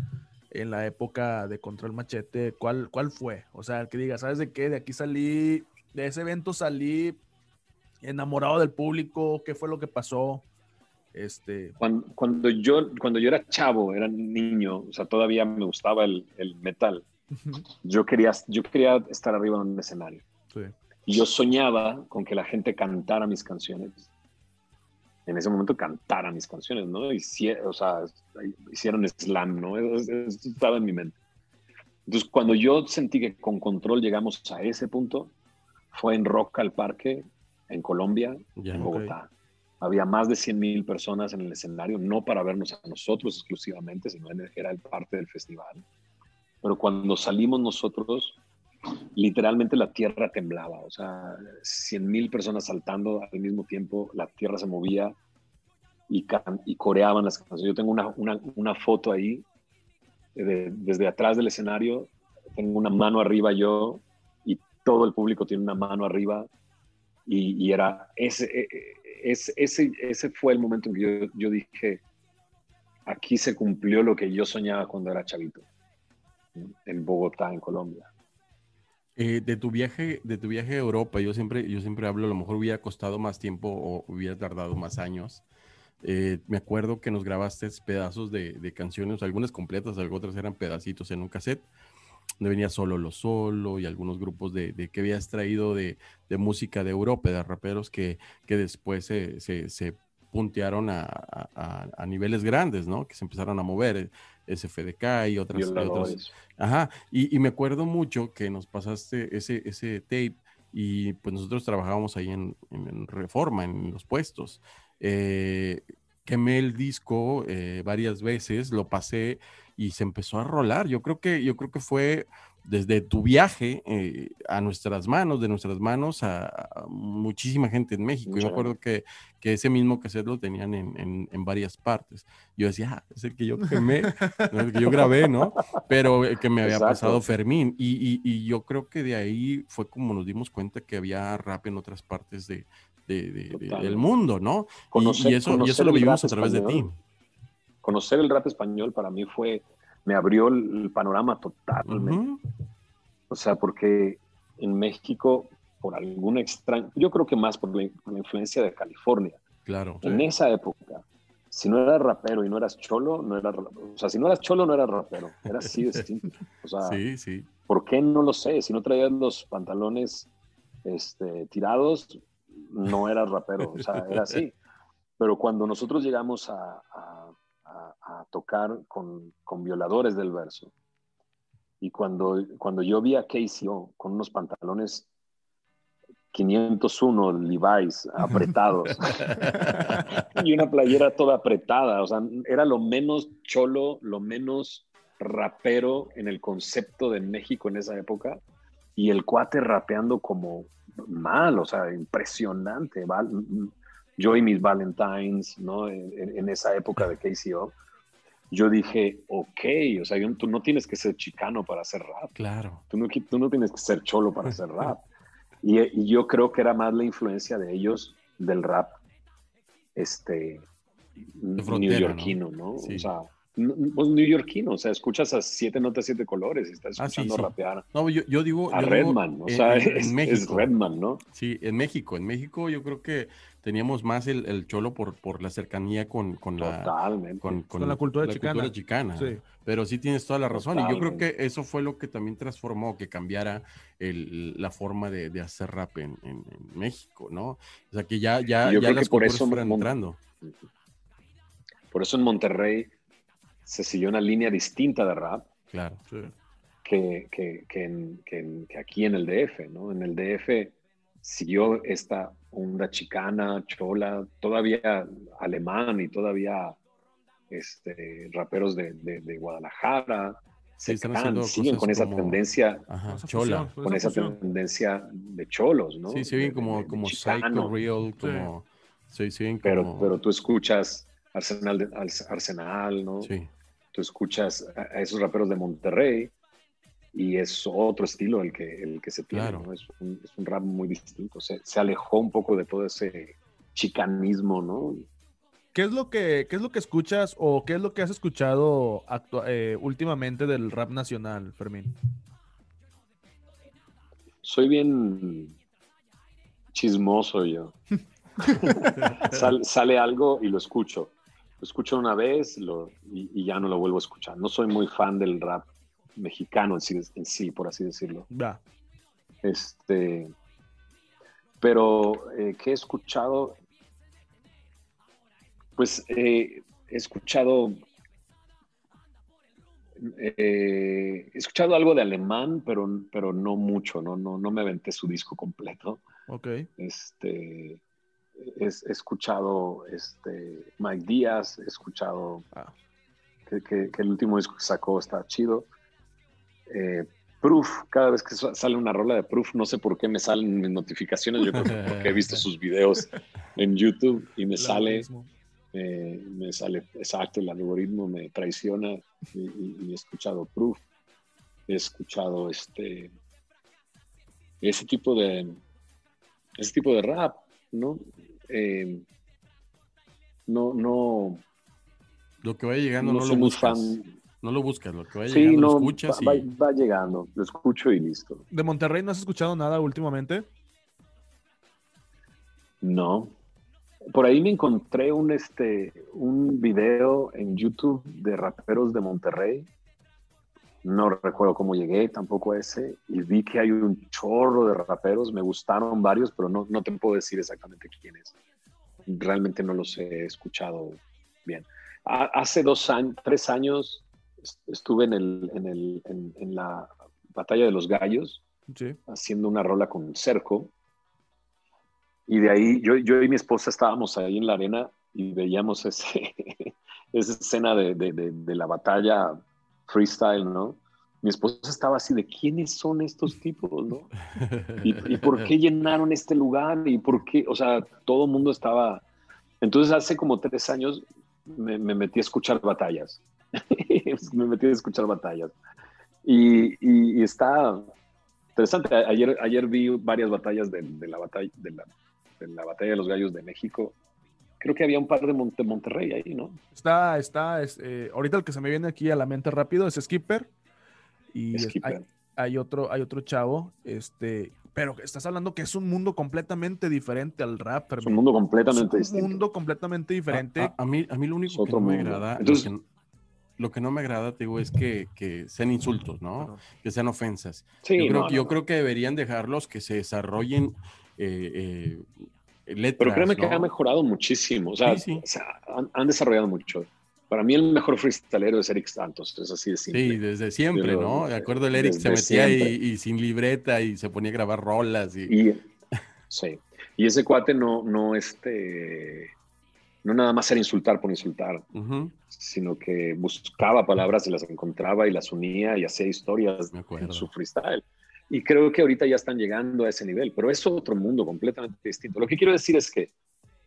en la época de Control Machete, ¿cuál, cuál fue? O sea, el que diga, ¿sabes de qué? De aquí salí, de ese evento salí enamorado del público, ¿qué fue lo que pasó? Este, Cuando, cuando, yo, cuando yo era chavo, era niño, o sea, todavía me gustaba el, el metal. Yo quería, yo quería estar arriba en un escenario. sí. Y yo soñaba con que la gente cantara mis canciones. En ese momento cantara mis canciones, ¿no? Hicie- o sea, hicieron slam, ¿no? Eso, eso estaba en mi mente. Entonces, cuando yo sentí que con control llegamos a ese punto, fue en Rock al Parque, en Colombia, en. Bogotá. Había más de 100 mil personas en el escenario, no para vernos a nosotros exclusivamente, sino en- era el parte del festival. Pero cuando salimos nosotros, literalmente la tierra temblaba, o sea, 100 mil personas saltando al mismo tiempo, la tierra se movía y, coreaban las canciones. Yo tengo una, una, foto ahí, de- desde atrás del escenario, tengo una mano arriba yo y todo el público tiene una mano arriba y, era ese, e- e- ese, ese, ese fue el momento en que yo, yo dije, aquí se cumplió lo que yo soñaba cuando era chavito, en Bogotá, en Colombia. Eh, de tu viaje, de tu viaje a Europa, yo siempre, yo siempre hablo, a lo mejor hubiera costado más tiempo o hubiera tardado más años. Eh, me acuerdo que nos grabaste pedazos de, de canciones, algunas completas, otras eran pedacitos en un cassette, donde venía solo lo solo y algunos grupos de, de que habías traído de, de música de Europa, de raperos que, que después se, se, puntearon a, a- a- a niveles grandes, ¿no? Que se empezaron a mover, eh, SFDK y otras, y otras. Ajá, y, y me acuerdo mucho que nos pasaste ese, ese tape y pues nosotros trabajábamos ahí en, en- en Reforma, en los puestos. Eh, quemé el disco eh, varias veces, lo pasé y se empezó a rolar. Yo creo que, yo creo que fue desde tu viaje eh, a nuestras manos, de nuestras manos a, a muchísima gente en México. Yo me acuerdo que, que ese mismo cassette lo tenían en, en- en varias partes. Yo decía, ah, es el que yo quemé, ¿no? el que yo grabé, ¿no? Pero el que me había Exacto. pasado Fermín. Y, y- y yo creo que de ahí fue como nos dimos cuenta que había rap en otras partes de, de- del mundo, ¿no? Y- Conocer- y, eso, y eso lo vivimos a través de ti. Conocer el rap español para mí fue, me abrió el, panorama totalmente. Ujú, O sea, porque en México, por alguna extraña, yo creo que más por la, por la influencia de California, Claro. en esa época, si no eras rapero y no eras cholo, no eras, ra- o sea, si no eras cholo, no eras rapero, era así de simple. O sea, Sí, sí. ¿por qué? No lo sé, si no traías los pantalones este, tirados, no eras rapero, o sea, era así. Pero cuando nosotros llegamos a, a- a- tocar con, con violadores del verso, y cuando, cuando yo vi a KCO con unos pantalones 501 Levi's apretados y una playera toda apretada, o sea, era lo menos cholo, lo menos rapero en el concepto de México en esa época, y el cuate rapeando como mal, o sea, impresionante. Yo y mis Valentines, ¿no? En- en esa época de KCO, yo dije, ok, o sea, yo- tú no tienes que ser chicano para hacer rap. Claro. Tú no, tú no tienes que ser cholo para hacer rap. Y, y yo creo que era más la influencia de ellos del rap este neoyorquino, ¿no? Sí. O sea, pues neoyorquino, o sea, escuchas a siete notas, siete colores, y estás Ah, sí, escuchando sí. rapear No, yo, yo digo. a yo digo Redman, o en- sea, en- en es, es México. Redman, ¿no? Sí, en México. En México yo creo que teníamos más el, el cholo por, por la cercanía con, con la. Con, Con la cultura chicana. chicana. Sí. Pero sí tienes toda la razón. Y yo creo que eso fue lo que también transformó, que cambiara el- la forma de, de hacer rap en, en- en México, ¿no? O sea, que ya, ya, yo ya las que por eso entrando. Por eso en Monterrey se siguió una línea distinta de rap Claro. Sí. que, que, que en- que en- que aquí en el DF, ¿no? En el DF siguió esta onda chicana, chola, todavía alemán y todavía este, raperos de, de- de Guadalajara. Sí, están haciendo siguen cosas con esa como- tendencia, Ajá. Chola. con esa tendencia de cholos, ¿no? Sí, de- como, de- de como. Psycho Real, como. Sí, se ven Pero, como. pero tú escuchas Arsenal, Arsenal, ¿no? Sí, tú escuchas a, a esos raperos de Monterrey y es otro estilo el que, el que se tiene, Claro. ¿no? es, un, es un rap muy distinto, se, se alejó un poco de todo ese chicanismo, ¿no? ¿Qué es lo que, qué es lo que escuchas o qué es lo que has escuchado actua- eh, últimamente del rap nacional, Fermín? Soy bien chismoso yo. Sal- sale algo y lo escucho. Lo escucho una vez lo- y, y ya no lo vuelvo a escuchar. No soy muy fan del rap mexicano en sí, en sí por así decirlo. Este, pero eh, que he escuchado, pues eh, he escuchado, eh, he escuchado algo de alemán, pero, pero no mucho, no, no, no me aventé su disco completo. Ok. Este, he, he escuchado este, Mike Díaz, he escuchado Ah. que, que- que el último disco que sacó está chido. Eh, Proof, cada vez que sa- sale una rola de Proof, no sé por qué me salen mis notificaciones, yo creo que porque he visto sus videos en YouTube y me El sale, eh, me sale exacto, el algoritmo me traiciona y, y- y he escuchado Proof, he escuchado este, ese tipo de, ese tipo de rap, ¿no? Eh, no, no, Lo que vaya llegando no no, soy lo fan. No lo buscas, lo que vaya Sí, llegando no, lo escuchas va, y. va- va llegando, lo escucho y listo. ¿De Monterrey no has escuchado nada últimamente? No. Por ahí me encontré un, este, un video en YouTube de raperos de Monterrey. No recuerdo cómo llegué, tampoco ese. Y vi que hay un chorro de raperos. Me gustaron varios, pero no, no te puedo decir exactamente quiénes. Realmente no los he escuchado bien. Ha- hace dos años, tres años, estuve en, el, en, el, en, en la Batalla de los Gallos Sí. haciendo una rola con Cerco. Y de ahí, yo, yo y mi esposa estábamos ahí en la arena y veíamos ese, esa escena de, de- de- de la batalla freestyle, ¿no? Mi esposa estaba así de, ¿quiénes son estos tipos, no? ¿Y, y por qué llenaron este lugar? ¿Y por qué? O sea, todo el mundo estaba... Entonces, hace como tres años me, me metí a escuchar batallas. me metí a escuchar batallas. Y, y- y está interesante. Ayer, ayer vi varias batallas de, de la batalla, de, la, de la batalla de los gallos de México. Creo que había un par de Monte- Monterrey ahí, ¿no? Está, está, es, eh, ahorita el que se me viene aquí a la mente rápido es Skipper. Y es- Skipper. Hay, hay otro, hay otro chavo, este, pero estás hablando que es un mundo completamente diferente al rap. Es un mundo Es completamente un distinto. mundo completamente diferente. A, a- a mí, a mí lo único Es que no me mundo. agrada, lo Entonces- que- lo, que, no me agrada, te digo, es que, que sean insultos, ¿no? Pero- Que sean ofensas. Sí, yo creo, no, que, yo no, creo que deberían dejarlos que se desarrollen eh, eh, letras, Pero créeme que ha mejorado muchísimo. O sea, Sí, sí. o sea, han, han desarrollado mucho. Para mí el mejor freestalero es Eric Santos. Es así de simple. Sí, desde siempre, ¿no? De acuerdo, el Eric se metía y, sin libreta y se ponía a grabar rolas. Y, Y, sí. Y ese cuate no, no, este, no nada más era insultar por insultar, sino que buscaba palabras y las encontraba y las unía y hacía historias en su freestyle. Y creo que ahorita ya están llegando a ese nivel, pero es otro mundo completamente distinto. Lo que quiero decir es que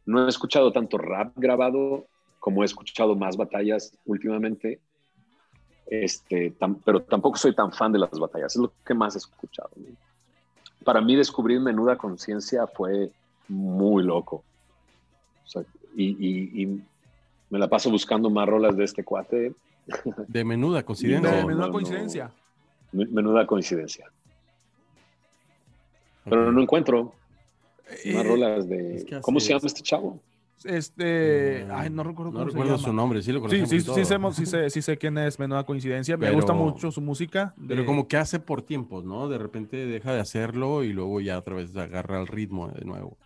no he escuchado tanto rap grabado como he escuchado más batallas últimamente, este, tam- pero tampoco soy tan fan de las batallas, es lo que más he escuchado. ¿no? Para mí descubrir Menuda Conciencia fue muy loco. O sea, y, y- y me la paso buscando más rolas de este cuate De menuda coincidencia. de menuda no, coincidencia. Me- Menuda coincidencia. Pero no encuentro Eh, rolas de. es que ¿Cómo se llama este chavo? Este, ay, no recuerdo No cómo recuerdo se su nombre, sí lo Sí, conocemos. sí, sí, todo. sé, sí, sé, sí sé quién es Menuda Coincidencia. Me gusta mucho su música. Pero como que hace por tiempos, ¿no? De repente deja de hacerlo y luego ya otra vez agarra el ritmo de nuevo.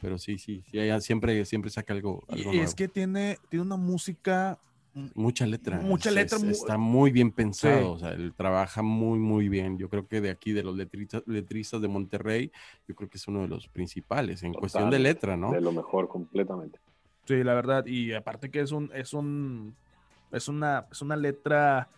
Pero sí, sí, sí, ella siempre, siempre saca algo, y algo es nuevo. que tiene, tiene una música. Mucha letra. Mucha es- letra, es- mu- está muy bien pensado. Sí. O sea, él trabaja muy, muy bien. Yo creo que de aquí, de los letristas, letristas de Monterrey, yo creo que es uno de los principales en cuestión de letra, ¿no? De lo mejor completamente. Sí, la verdad. Y aparte que es un, es un, es una, es una letra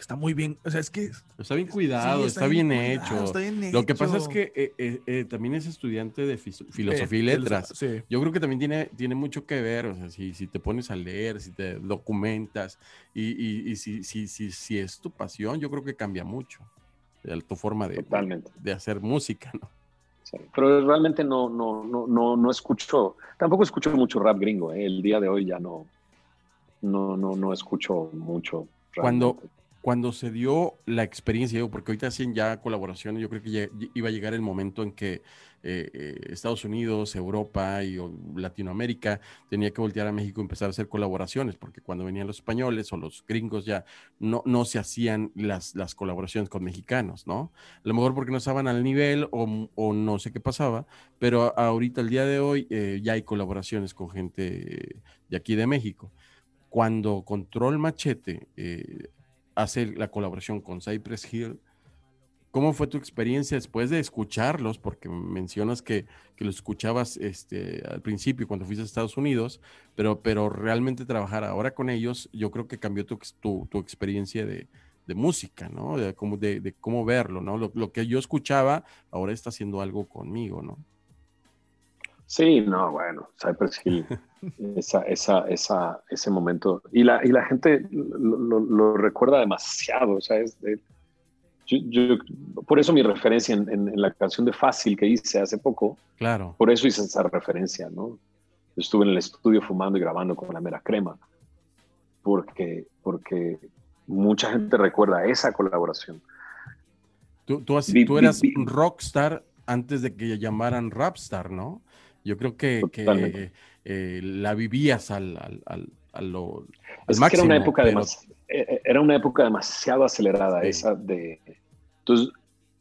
está muy bien. O sea, es que Está bien sí, cuidado, está, bien, hecho. está bien Lo que pasa es que eh, eh, eh, también es estudiante de filosofía y letras. Sí. Yo creo que también tiene, tiene mucho que ver, o sea, si, si te pones a leer, si te documentas y, y- y si, si, si, si es tu pasión, yo creo que cambia mucho de tu forma de, Totalmente. de hacer música, ¿no? Sí, Pero realmente no, no, no, no, no escucho, tampoco escucho mucho rap gringo. ¿eh? El día de hoy ya no, no, no, no escucho mucho. Realmente. Cuando se dio la experiencia, porque ahorita hacen ya colaboraciones, yo creo que ya iba a llegar el momento en que eh, eh, Estados Unidos, Europa y o, Latinoamérica tenía que voltear a México y empezar a hacer colaboraciones, porque cuando venían los españoles o los gringos ya no, no se hacían las, las colaboraciones con mexicanos, ¿no? A lo mejor porque no estaban al nivel o, o no sé qué pasaba, pero ahorita, el día de hoy, eh, ya hay colaboraciones con gente de aquí de México. Cuando Control Machete eh, hace la colaboración con Cypress Hill, ¿cómo fue tu experiencia después de escucharlos? Porque mencionas que, que los escuchabas este, al principio cuando fuiste a Estados Unidos, pero, pero realmente trabajar ahora con ellos, yo creo que cambió tu, tu, tu experiencia de, de música, ¿no? De de, de cómo verlo, ¿no? Lo, lo que yo escuchaba ahora está haciendo algo conmigo, ¿no? Sí, no, bueno, Cypress Hill, esa, esa, esa, ese momento. Y la, y la gente lo, lo- lo recuerda demasiado, o sea, es de- yo, yo- por eso mi referencia en, en- en la canción de Fácil que hice hace poco, Claro. por eso hice esa referencia, ¿no? Estuve en el estudio fumando y grabando con la mera crema, porque, porque mucha gente recuerda esa colaboración. Tú, tú, has- Vi- tú vi- eras vi- rockstar antes de que llamaran rapstar, ¿no? Yo creo que, que, eh, la vivías al, al, al, a lo, al Es que era una máximo, época pero- demas- eh, era una época demasiado acelerada Sí. esa de entonces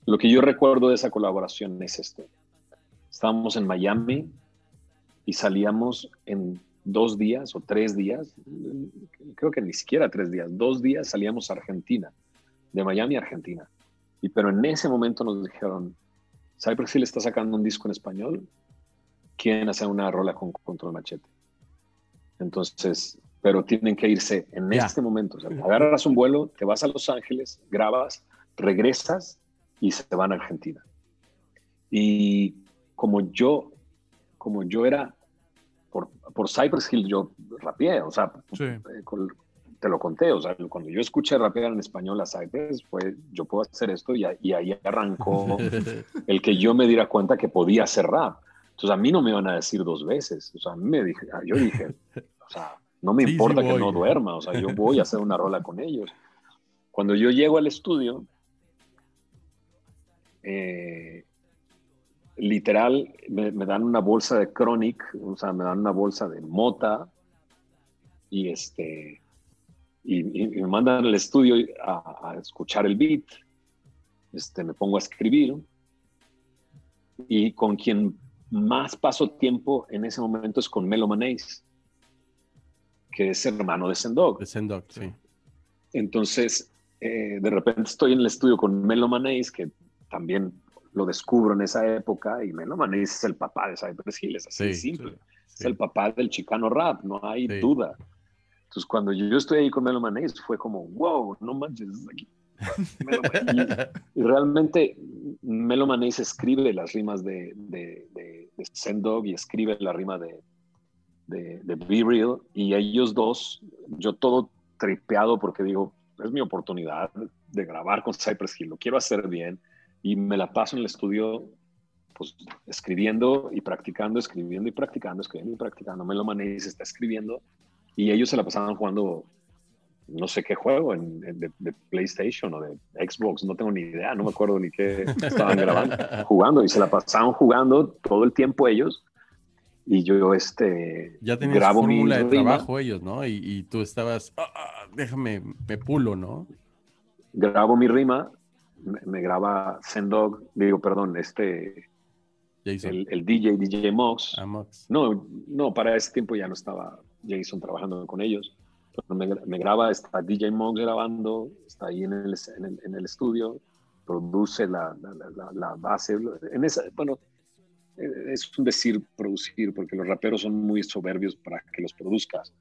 lo que yo recuerdo de esa colaboración es esto estábamos en Miami y salíamos en dos días o tres días creo que ni siquiera tres días dos días salíamos a Argentina de Miami a Argentina y pero en ese momento nos dijeron Cypress Hill está sacando un disco en español quieren hacer una rola con Control Machete entonces, pero tienen que irse en Ya. este momento. O sea, agarras un vuelo, te vas a Los Ángeles, grabas, regresas y se van a Argentina. Y como yo, como yo era, por, por Cypress Hill yo rapeé, o sea, Sí. eh, con- te lo conté, o sea, cuando yo escuché rapear en español a Cypress, fue, yo puedo hacer esto y, a- y ahí arrancó el que yo me diera cuenta que podía hacer rap. Entonces a mí no me iban a decir dos veces. O sea, a mí me dije, ah, yo dije, o sea, no me Sí, sí importa que no duerma, o sea, yo voy a hacer una rola con ellos. Cuando yo llego al estudio, eh, literal, me, me dan una bolsa de Chronic, o sea, me dan una bolsa de mota y este y me mandan al estudio a, a escuchar el beat. Este, me pongo a escribir y con quien más paso tiempo en ese momento es con Melo Manés, que es hermano de Sendog. De Sendog, sí. Entonces, eh, de repente estoy en el estudio con Melo Manés, que también lo descubro en esa época, y Melo Manés es el papá de Cypress Hill, es así Sí, simple. sí, Es sí. el papá del chicano rap, no hay duda. Entonces, cuando yo estoy ahí con Melo Manés, fue como, wow, no manches, es aquí. Manés. Y realmente Melo Manés escribe las rimas de, de, de, de Sendog y escribe la rima de, de, Be Real. Y ellos dos, yo todo tripeado porque digo, es mi oportunidad de grabar con Cypress Hill, lo quiero hacer bien. Y me la paso en el estudio pues escribiendo y practicando, escribiendo y practicando, escribiendo y practicando. Melo Manés está escribiendo y ellos se la pasaban jugando no sé qué juego, en, de, PlayStation o de Xbox, no tengo ni idea, no me acuerdo ni qué estaban grabando, jugando, y se la pasaban jugando todo el tiempo ellos. Y yo, este, ya tenías grabo fórmula de trabajo ellos, ¿no? Y, tú estabas, ah, ah, déjame, me pulo, ¿no? Grabo mi rima, me, graba Sendog, digo, perdón, este, el, el, DJ, DJ Mox. Ah, Mox. No, no, para ese tiempo ya no estaba Jason trabajando con ellos me, graba, está DJ Monk grabando, está ahí en el, en el, estudio, produce la, la, base. En esa, bueno, es un decir producir, porque los raperos son muy soberbios para que los produzcas.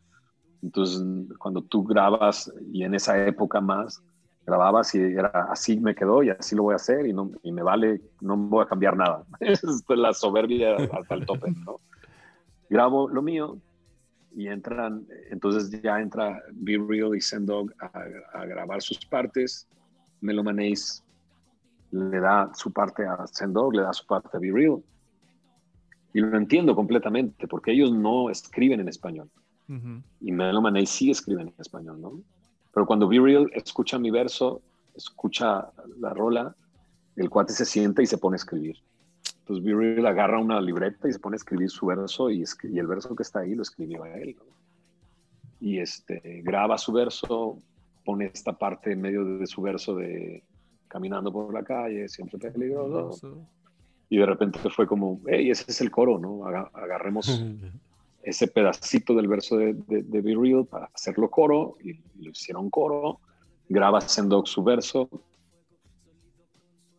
Entonces, cuando tú grabas, y en esa época más, grababas y era así me quedó y así lo voy a hacer y, no, y me vale, no voy a cambiar nada. es la soberbia hasta el tope, ¿no? Grabo lo mío, y entran, entonces ya entra Be Real y Sendog a, a grabar sus partes. Melomaneis le da su parte a Sendog, le da su parte a Be Real. Y lo entiendo completamente, porque ellos no escriben en español. Y Melomaneis sí escriben en español, ¿no? Pero cuando Be Real escucha mi verso, escucha la rola, el cuate se sienta y se pone a escribir. Entonces B-Real agarra una libreta y se pone a escribir su verso y, y el verso que está ahí lo escribió a él. Y este, graba su verso, pone esta parte en medio de su verso de caminando por la calle, siempre peligroso. Y de repente fue como, hey, ese es el coro, ¿no? Agarremos ese pedacito del verso de, de, de Be Real para hacerlo coro, y, lo hicieron coro. Graba Sendog su verso.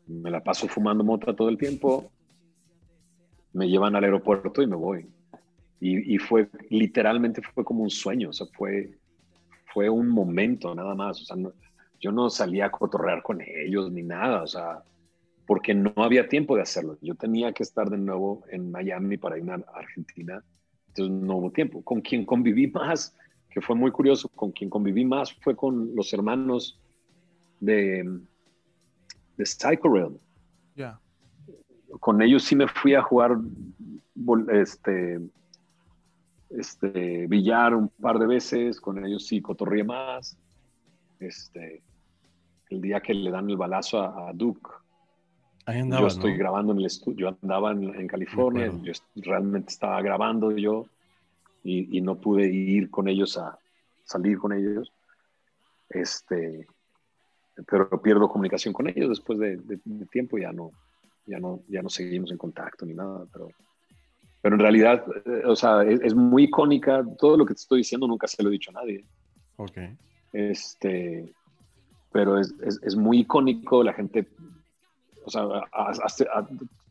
Me la paso fumando mota todo el tiempo me llevan al aeropuerto y me voy. Y, fue, literalmente fue como un sueño, o sea, fue, fue un momento nada más, o sea, yo no salía a cotorrear con ellos ni nada, o sea, porque no había tiempo de hacerlo. Yo tenía que estar de nuevo en Miami para ir a Argentina, entonces no hubo tiempo. Con quien conviví más, que fue muy curioso, con quien conviví más fue con los hermanos de, de Psycho Realm. Ya con ellos sí me fui a jugar este, este, billar un par de veces, con ellos sí cotorré más. Este, el día que le dan el balazo a, Duke, yo estoy grabando en el estudio, yo andaba en, California, yo realmente estaba grabando yo y, no pude ir con ellos a salir con ellos. Este, pero pierdo comunicación con ellos después de, de tiempo, ya no, ya no, ya no seguimos en contacto ni nada, pero, pero en realidad, eh, o sea, es, muy icónica, todo lo que te estoy diciendo nunca se lo he dicho a nadie. Ok. Este, pero es, es, es muy icónico, la gente, o sea,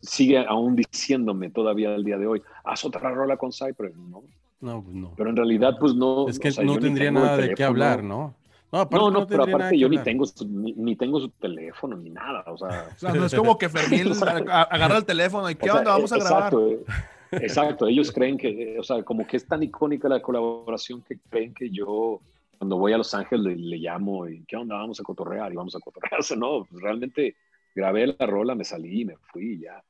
sigue aún diciéndome todavía el día de hoy, haz otra rola con Cypress, ¿no? No, pues no. Pero en realidad, pues no. Es que no tendría nada de qué hablar, ¿no? No, no, pero aparte yo ni tengo, su, ni, tengo su teléfono ni nada, o sea. no es como que Fermín agarra el teléfono y ¿qué onda? Vamos a grabar. Exacto, eh, exacto, ellos creen que, o sea, como que es tan icónica la colaboración que creen que yo cuando voy a Los Ángeles le, llamo y ¿qué onda? Vamos a cotorrear y vamos a cotorrear. O sea, no, pues, realmente grabé la rola, me salí y me fui y ya.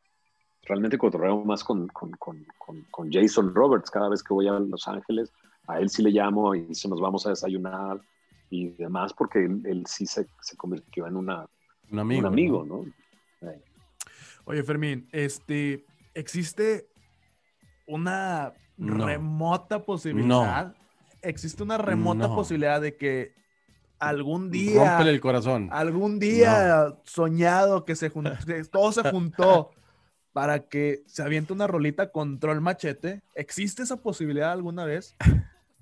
Realmente cotorreo más con, con, con, con, Jason Roberts cada vez que voy a Los Ángeles. A él sí le llamo y se nos vamos a desayunar y demás, porque él, sí se, se, convirtió en una, un amigo, un amigo ¿no? Oye, Fermín, este, ¿existe una remota posibilidad? ¿Existe una remota posibilidad de que algún día... Rómpele el corazón. Algún día soñado que se juntó, todo se juntó para que se aviente una rolita control machete. ¿Existe esa posibilidad alguna vez?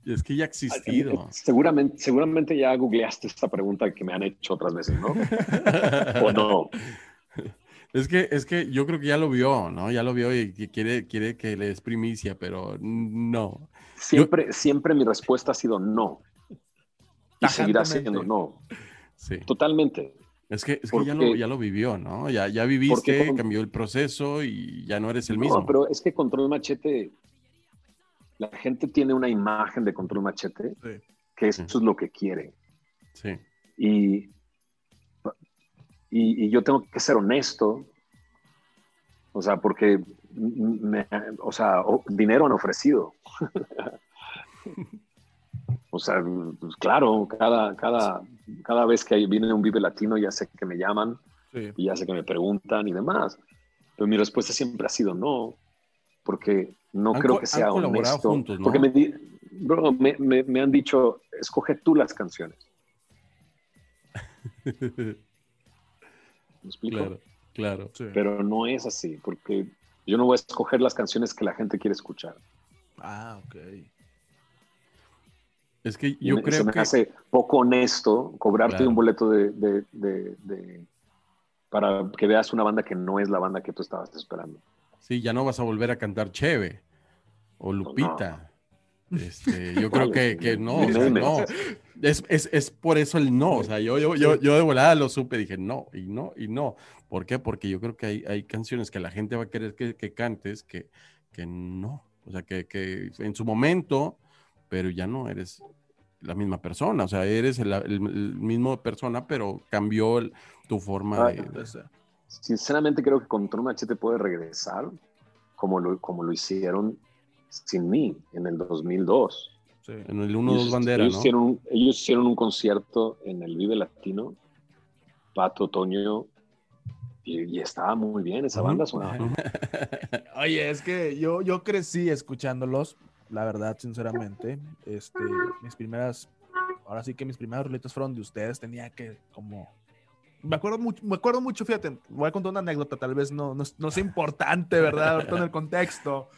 Es que ya ha existido. Seguramente, seguramente ya googleaste esta pregunta que me han hecho otras veces, ¿no? ¿O no? Es que, es que yo creo que ya lo vio, ¿no? Ya lo vio y quiere, quiere que le des primicia, pero no. Siempre, siempre mi respuesta ha sido no. Y seguirá siendo no. Sí. Totalmente. Es que, es que ya, lo, ya, lo, vivió, ¿no? Ya, ya viviste, cambió el proceso y ya no eres el mismo. No, pero es que Control Machete la gente tiene una imagen de control machete que eso es lo que quiere. Sí. Y, y, yo tengo que ser honesto, o sea, porque, o sea, dinero han ofrecido. O sea, pues, claro, cada, cada, cada vez que viene un Vive Latino ya sé que me llaman y ya sé que me preguntan y demás. Pero mi respuesta siempre ha sido no, porque no creo que sea honesto. Juntos, ¿no? Porque me, bro, me, me, me, han dicho, escoge tú las canciones. ¿Me explico? Claro, claro. Pero no es así, porque yo no voy a escoger las canciones que la gente quiere escuchar. Ah, ok. Es que yo creo me que... hace poco honesto cobrarte un boleto de, de, de, para que veas una banda que no es la banda que tú estabas esperando. Sí, ya no vas a volver a cantar Cheve o Lupita. Este, yo creo que, que no, o sea, no. Es, es, es, por eso el no. O sea, yo, yo, yo, yo de volada lo supe, dije no, y no, y no. ¿Por qué? Porque yo creo que hay, hay canciones que la gente va a querer que, que cantes que, que no. O sea, que, que en su momento pero ya no eres la misma persona, o sea, eres el, el, mismo persona, pero cambió tu forma de, Sinceramente creo que Control Machete puede regresar como lo, como lo hicieron sin mí en el 2002. En el 1-2 bandera, ellos ¿no? Hicieron, ellos hicieron un concierto en el Vive Latino, Pato, Toño, y, estaba muy bien, esa banda sonaba. Oye, es que yo, yo crecí escuchándolos la verdad, sinceramente. Este, mis primeras, ahora sí que mis primeras roletas fueron de ustedes, tenía que como... Me acuerdo mucho, me acuerdo mucho, fíjate, voy a contar una anécdota, tal vez no, no, no es importante, ¿verdad? Ahorita en el contexto.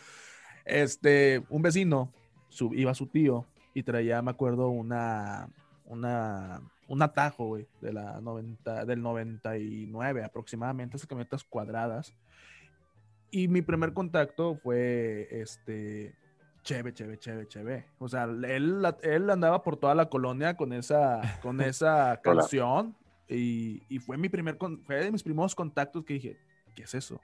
Este, un vecino, su, iba su tío y traía, me acuerdo, una, una, un atajo, güey, de la 90, del 99 aproximadamente, esas camionetas cuadradas. Y mi primer contacto fue, este, Cheve, cheve, cheve, cheve. O sea, él, él andaba por toda la colonia con esa, con esa canción y, y, fue mi primer, fue de mis primeros contactos que dije, ¿qué es eso?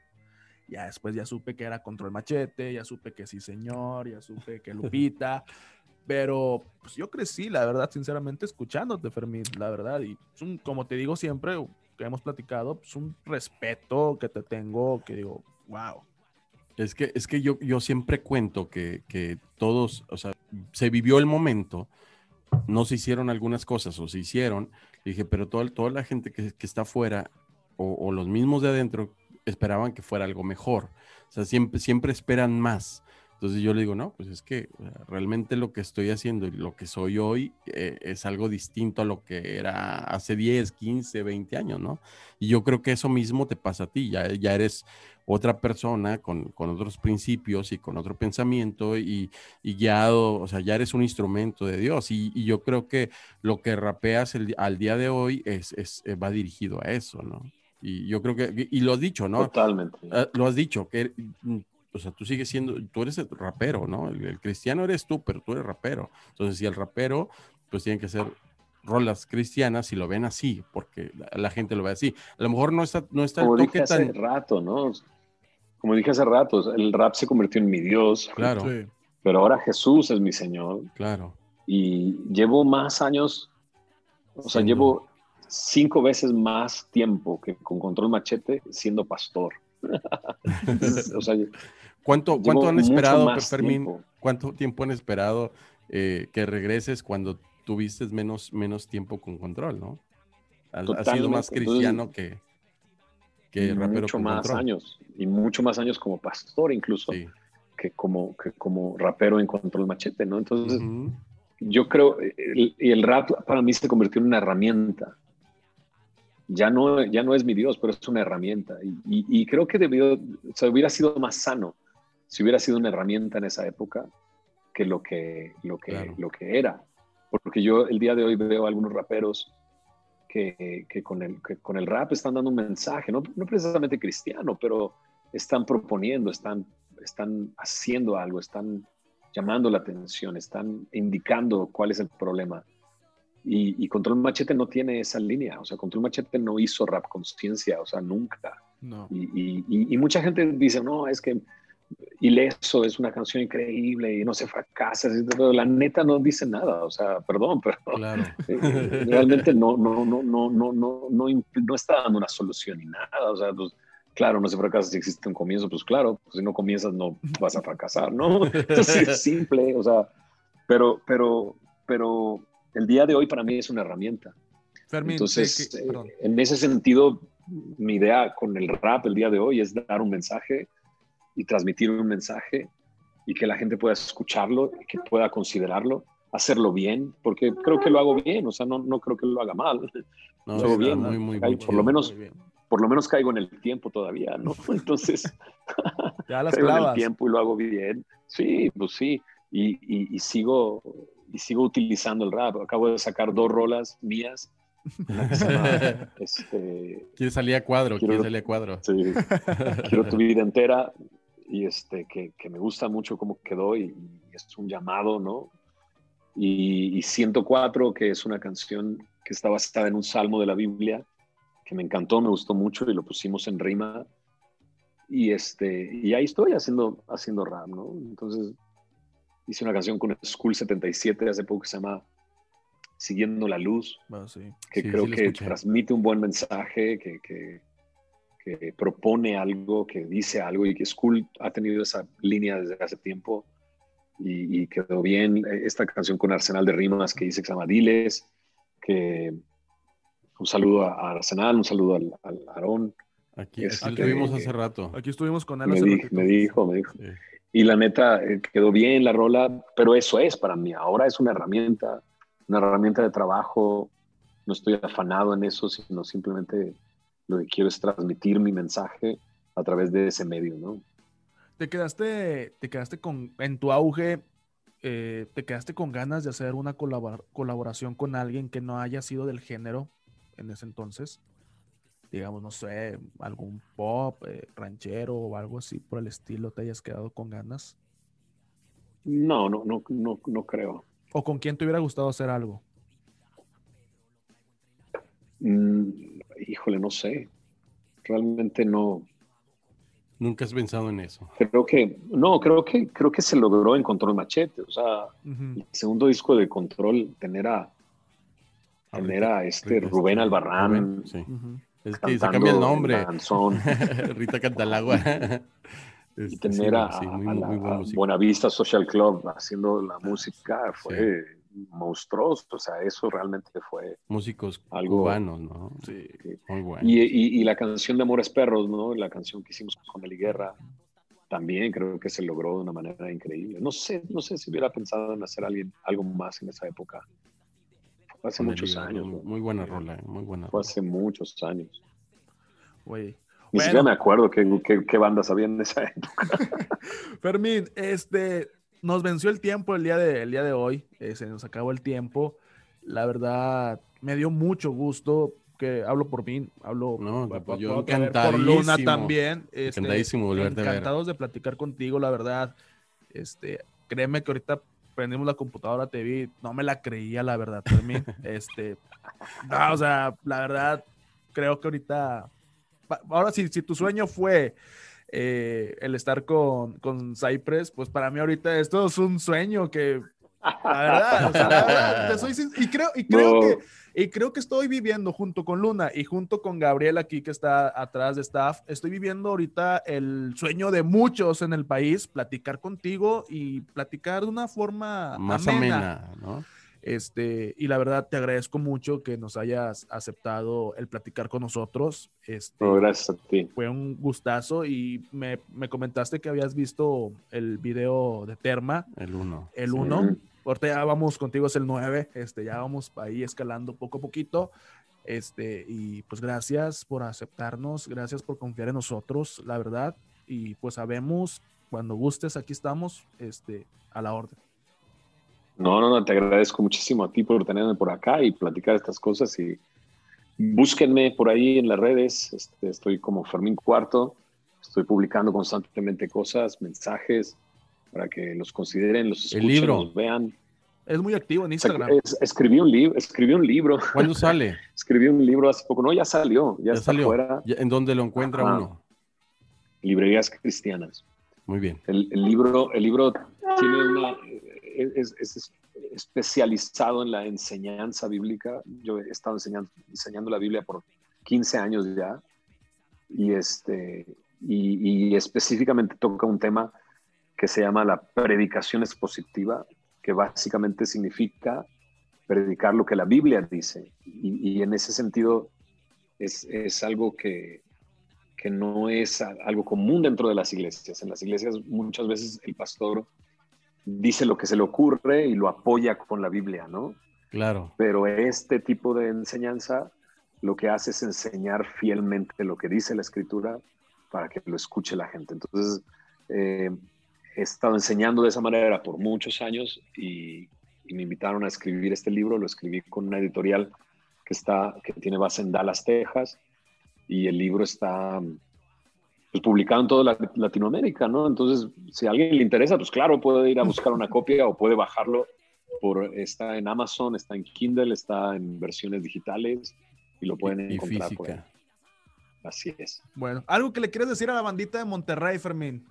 Ya después ya supe que era Control Machete, ya supe que sí señor, ya supe que Lupita, pero pues yo crecí, la verdad, sinceramente, escuchándote, Fermín, la verdad, y un, como te digo siempre, que hemos platicado, pues un respeto que te tengo, que digo, wow, es que, es que yo, yo siempre cuento que, que, todos, o sea, se vivió el momento, no se hicieron algunas cosas o se hicieron, dije, pero toda, toda la gente que, que está afuera o, o, los mismos de adentro esperaban que fuera algo mejor. O sea, siempre, siempre esperan más. Entonces yo le digo, no, pues es que realmente lo que estoy haciendo y lo que soy hoy eh, es algo distinto a lo que era hace 10, 15, 20 años, ¿no? Y yo creo que eso mismo te pasa a ti, ya, ya eres otra persona con, con otros principios y con otro pensamiento y, y, guiado, o sea, ya eres un instrumento de Dios. Y, y yo creo que lo que rapeas el, al día de hoy es, es, eh, va dirigido a eso, ¿no? Y yo creo que, y lo has dicho, ¿no? Totalmente. Uh, lo has dicho, que mm, o sea, tú sigues siendo, tú eres el rapero, ¿no? El, el, cristiano eres tú, pero tú eres rapero. Entonces, si el rapero, pues tiene que ser rolas cristianas si lo ven así, porque la, la, gente lo ve así. A lo mejor no está, no está Como el toque dije hace tan... rato, ¿no? Como dije hace rato, el rap se convirtió en mi Dios. Claro. Sí. Pero ahora Jesús es mi Señor. Claro. Y llevo más años, o sea, sí. llevo cinco veces más tiempo que con Control Machete siendo pastor. o sea, ¿Cuánto, ¿cuánto han esperado, Fermín? Tiempo. ¿Cuánto tiempo han esperado eh, que regreses cuando tuviste menos, menos tiempo con control, no? Has, has sido más cristiano Entonces, que, que rapero mucho con más control. años y mucho más años como pastor incluso Sí. que como que como rapero en control machete no entonces uh -huh. yo creo el, y el rap para mí se convirtió en una herramienta ya no ya no es mi dios pero es una herramienta y, y, y creo que debió o sea, hubiera sido más sano si hubiera sido una herramienta en esa época que lo que lo que claro. lo que era porque yo el día de hoy veo a algunos raperos que, que, con, el, que con el rap están dando un mensaje, no, no, precisamente cristiano, pero están proponiendo, están, están haciendo algo, están llamando la atención, están indicando cuál es el problema. Y, y, Control Machete no tiene esa línea, o sea, Control Machete no hizo rap conciencia, o sea, nunca. No. Y, y, y, mucha gente dice, no, es que Ileso es una canción increíble y no se fracasa, pero la neta no dice nada, o sea, perdón, pero claro. realmente no, no, no, no, no, no, no, no está dando una solución ni nada, o sea, pues, claro, no se fracasa si existe un comienzo, pues claro, pues, si no comienzas no vas a fracasar, ¿no? Entonces es simple, o sea, pero, pero pero el día de hoy para mí es una herramienta. Fermín, Entonces, que- que- eh, en ese sentido, mi idea con el rap el día de hoy es dar un mensaje y transmitir un mensaje y que la gente pueda escucharlo, y que pueda considerarlo, hacerlo bien, porque creo que lo hago bien, o sea, no, no creo que lo haga mal. No, Todo está bien, muy, ¿no? muy, muy por lo chido. menos- Muy bien. Por lo menos caigo en el tiempo todavía, ¿no? Entonces, Ya las caigo en el clavas. tiempo y lo hago bien. Sí, pues sí, y, y- y sigo y sigo utilizando el rap. Acabo de sacar dos rolas mías. Llama, este, Quiere salir a cuadro, Quiero- salir a cuadro. Sí, quiero tu vida entera y este, que, que me gusta mucho cómo quedó y, y es un llamado, ¿no? Y, y 104, que es una canción que está basada en un salmo de la Biblia, que me encantó, me gustó mucho y lo pusimos en rima. Y, este, y ahí estoy haciendo, haciendo rap, ¿no? Entonces hice una canción con School 77 hace poco que se llama Siguiendo la Luz Bueno, sí. que Sí, creo sí que escuché. transmite un buen mensaje, que, que- que propone algo, que dice algo y que School ha tenido esa línea desde hace tiempo y, y quedó bien. Esta canción con Arsenal de Rimas que dice que se llama Diles, que un saludo a Arsenal, un saludo al, al Aarón. Aquí, Es aquí estuvimos hace rato. Aquí estuvimos con él Me, hace di- me dijo, me dijo. Sí. Y la neta, eh, quedó bien la rola, pero eso es para mí. Ahora es una herramienta, una herramienta de trabajo. No estoy afanado en eso, sino simplemente lo que quiero es transmitir mi mensaje a través de ese medio, ¿no? Te quedaste, te quedaste con, en tu auge, eh, te quedaste con ganas de hacer una colabor- colaboración con alguien que no haya sido del género en ese entonces. Digamos, no sé, algún pop, eh, ranchero o algo así por el estilo, te hayas quedado con ganas. No, no, no, no, no creo. ¿O con quién te hubiera gustado hacer algo? Mm, híjole, no sé. Realmente no. Nunca has pensado en eso. Creo que, no, creo que, creo que se logró en Control Machete. O sea, el segundo disco de Control, tener a, tener a este Rita, Rubén este, Albarrán. Rubén, sí. Es que se cambia el nombre. Rita Cantalagua. y Este, tener sí, a, sí, muy, a muy la buen a músico. Buenavista Social Club haciendo la música fue monstruoso. O sea, eso realmente fue Músicos algo- cubanos, ¿no? Sí. Muy bueno. Y, y- y la canción de Amores Perros, ¿no? La canción que hicimos con Eli Guerra, también creo que se logró de una manera increíble. No sé, no sé si hubiera pensado en hacer alguien, algo más en esa época. Hace Con muchos años, Muy, muy buena rola, eh, muy buena. Fue rola. hace muchos años. Güey. Ni Bueno. siquiera me acuerdo qué, qué- qué bandas había en esa época. Fermín, este, nos venció el tiempo el día de, el día de hoy, eh, se nos acabó el tiempo. La verdad, me dio mucho gusto que hablo por mí, hablo No, por- por- yo por- Luna también. este, Encantadísimo volverte a ver. encantados de platicar contigo, la verdad. Este, créeme que ahorita prendimos la computadora, te vi, no me la creía, la verdad, Fermín. este, no, o sea, la verdad, creo que ahorita, ahora sí, si tu sueño fue eh, el estar con, con Cypress, pues para mí ahorita esto es un sueño que, la verdad, o sea, la verdad, te soy sin- y creo, y creo No. que, y creo que estoy viviendo junto con Luna y junto con Gabriel aquí que está atrás de staff, estoy viviendo ahorita el sueño de muchos en el país, platicar contigo y platicar de una forma Más amena. amena, ¿no? Este, y la verdad te agradezco mucho que nos hayas aceptado el platicar con nosotros. Este, No, gracias a ti. fue un gustazo y me, me comentaste que habías visto el video de Terma, El uno. el Sí. 1. Ahorita ya vamos contigo, es el 9. Este, ya vamos ahí escalando poco a poquito. Este, y pues gracias por aceptarnos, gracias por confiar en nosotros, la verdad. Y pues sabemos, cuando gustes, aquí estamos, este, a la orden. No, no, no, te agradezco muchísimo a ti por tenerme por acá y platicar estas cosas y búsquenme por ahí en las redes, este, estoy como Fermín Cuarto, estoy publicando constantemente cosas, mensajes para que los consideren, los El escuchen, libro. los vean. Es muy activo en Instagram. es- escribí un libro, escribí un libro, ¿Cuándo sale? escribí un libro hace poco, no, ya salió, ya, Ya está salió. fuera, ¿En dónde lo encuentra Ajá. uno? librerías cristianas. Muy bien. El, el libro, el libro tiene una, es, es especializado en la enseñanza bíblica. Yo he estado enseñando, enseñando la Biblia por 15 años ya y, este, y, y específicamente toca un tema que se llama la predicación expositiva, que básicamente significa predicar lo que la Biblia dice. Y, en ese sentido es, es algo que, que, no es algo común dentro de las iglesias. En las iglesias muchas veces el pastor dice lo que se le ocurre y lo apoya con la Biblia, ¿no? Claro. Pero este tipo de enseñanza lo que hace es enseñar fielmente lo que dice la escritura para que lo escuche la gente. Entonces, eh, he estado enseñando de esa manera por muchos años y, me invitaron a escribir este libro. Lo escribí con una editorial que, está, que tiene base en Dallas, Texas, y el libro está pues, publicado en toda Latinoamérica, ¿no? Entonces, si a alguien le interesa, pues claro, puede ir a buscar una copia o puede bajarlo. Por, está en Amazon, está en Kindle, está en versiones digitales y lo pueden encontrar. Física. Así es. Bueno, ¿algo que le quieres decir a la bandita de Monterrey, Fermín?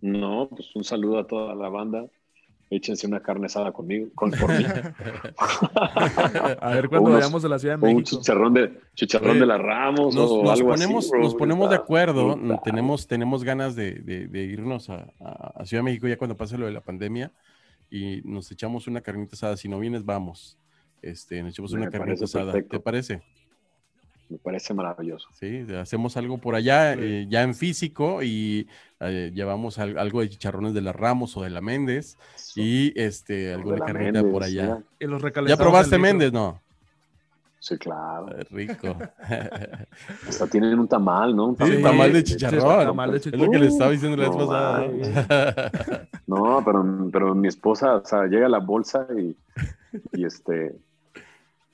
No, pues un saludo a toda la banda. Échense una carne asada conmigo, con, por mí. a ver cuando vayamos a la Ciudad de México. Un chicharrón de, chicharrón de la Ramos nos, o algo ponemos, así, Nos ponemos de acuerdo, tenemos, tenemos ganas de, de, irnos a, a, Ciudad de México ya cuando pase lo de la pandemia y nos echamos una carnita asada. Si no vienes, vamos. Este, nos echamos una carnita asada. ¿Te parece? Me parece maravilloso. Sí, hacemos algo por allá, eh, ya en físico, y eh, llevamos algo de chicharrones de la Ramos o de la Méndez, y este, algo de carnita por allá. ¿Ya probaste Méndez, no? Sí, claro. rico. Hasta tienen un tamal, ¿no? Un tamal, de chicharrón. Es lo que le estaba diciendo la vez pasada. No, pero, pero mi esposa, o sea, llega a la bolsa y, y este,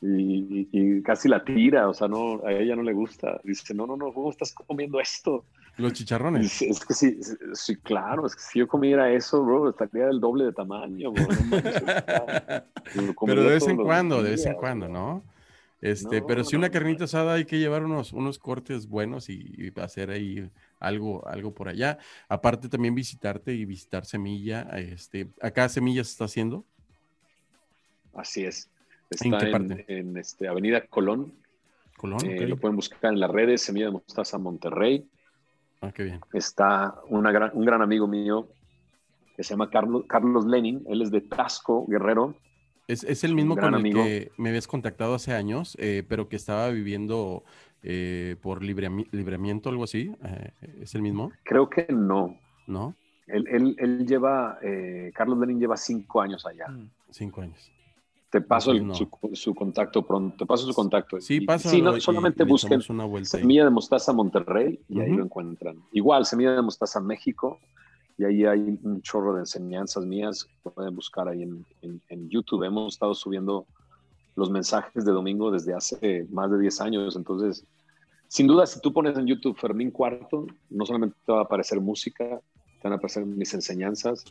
y, casi la tira, o sea, no, a ella no le gusta. Dice, no, no, no, ¿cómo estás comiendo esto? Los chicharrones. Es, que sí, sí, claro, es que si yo comiera eso, bro, estaría del doble de tamaño, bro. pero de vez en cuando, de vez en cuando, ¿no? Este, pero si una carnita asada hay que llevar unos, unos cortes buenos y, hacer ahí algo, algo por allá. Aparte también visitarte y visitar Semilla. Este, acá Semilla se está haciendo. Así es. Está ¿En, este, Avenida Colón. Colón, eh, Lo pueden buscar en las redes, Semilla de Mostaza Monterrey. Ah, qué bien. Está una gran, un gran amigo mío que se llama Carlos, Carlos Lenin. Él es de Tasco, Guerrero. Es, el mismo con el que me habías contactado hace años, eh, pero que estaba viviendo eh, por libramiento, algo así. ¿Es el mismo? Creo que no. ¿No? Él, él lleva, Carlos Lenin lleva cinco años allá. Cinco años. Te paso su, contacto pronto, te paso su contacto. Sí, pasa. Sí, no, solamente busquen Semilla de Mostaza Monterrey y ahí lo encuentran. Igual, Semilla de Mostaza México y ahí hay un chorro de enseñanzas mías que pueden buscar ahí en, YouTube. Hemos estado subiendo los mensajes de domingo desde hace más de 10 años, entonces, sin duda, si tú pones en YouTube Fermín Cuarto, no solamente te va a aparecer música, te van a aparecer mis enseñanzas.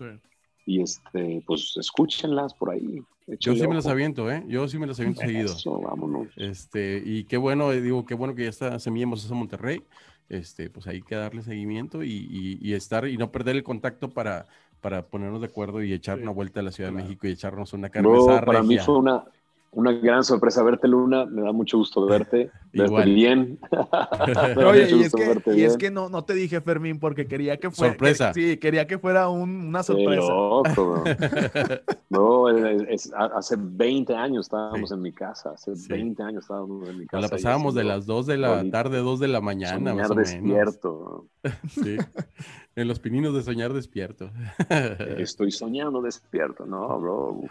Y este, pues escúchenlas por ahí. Yo sí me las aviento, ¿eh? Yo sí me las aviento seguido. vámonos. Este, y qué bueno, eh, digo, qué bueno que ya está Semilla a Monterrey. Este, pues hay que darle seguimiento y, y, estar y no perder el contacto para, para ponernos de acuerdo y echar una vuelta a la Ciudad de México y echarnos una carne no, Para mí fue una, una gran sorpresa verte, Luna. Me da mucho gusto verte. Verte bien. Oye, y, es que, y es que, no, no te dije, Fermín, porque quería que fuera. Sorpresa. sí, quería que fuera una sorpresa. Loco, no, es, hace 20 años estábamos en mi casa. Hace 20 años estábamos en mi casa. La pasábamos de las 2 de la tarde, 2 de la mañana. Soñar despierto. sí. En los pininos de soñar despierto. Estoy soñando despierto, ¿no, bro?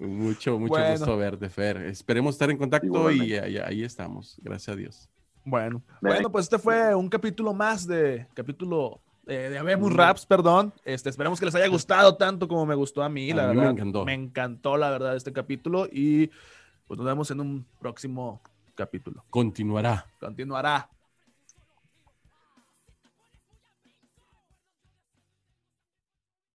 Mucho, mucho gusto verte, Fer. Esperemos estar en contacto y ahí, estamos. Gracias a Dios. Bueno, bueno, pues este fue un capítulo más de capítulo de, de Habemos Raps, perdón. Este, esperemos que les haya gustado tanto como me gustó a mí, la verdad. Me encantó. Me encantó, la verdad, este capítulo y pues nos vemos en un próximo capítulo. Continuará. Continuará.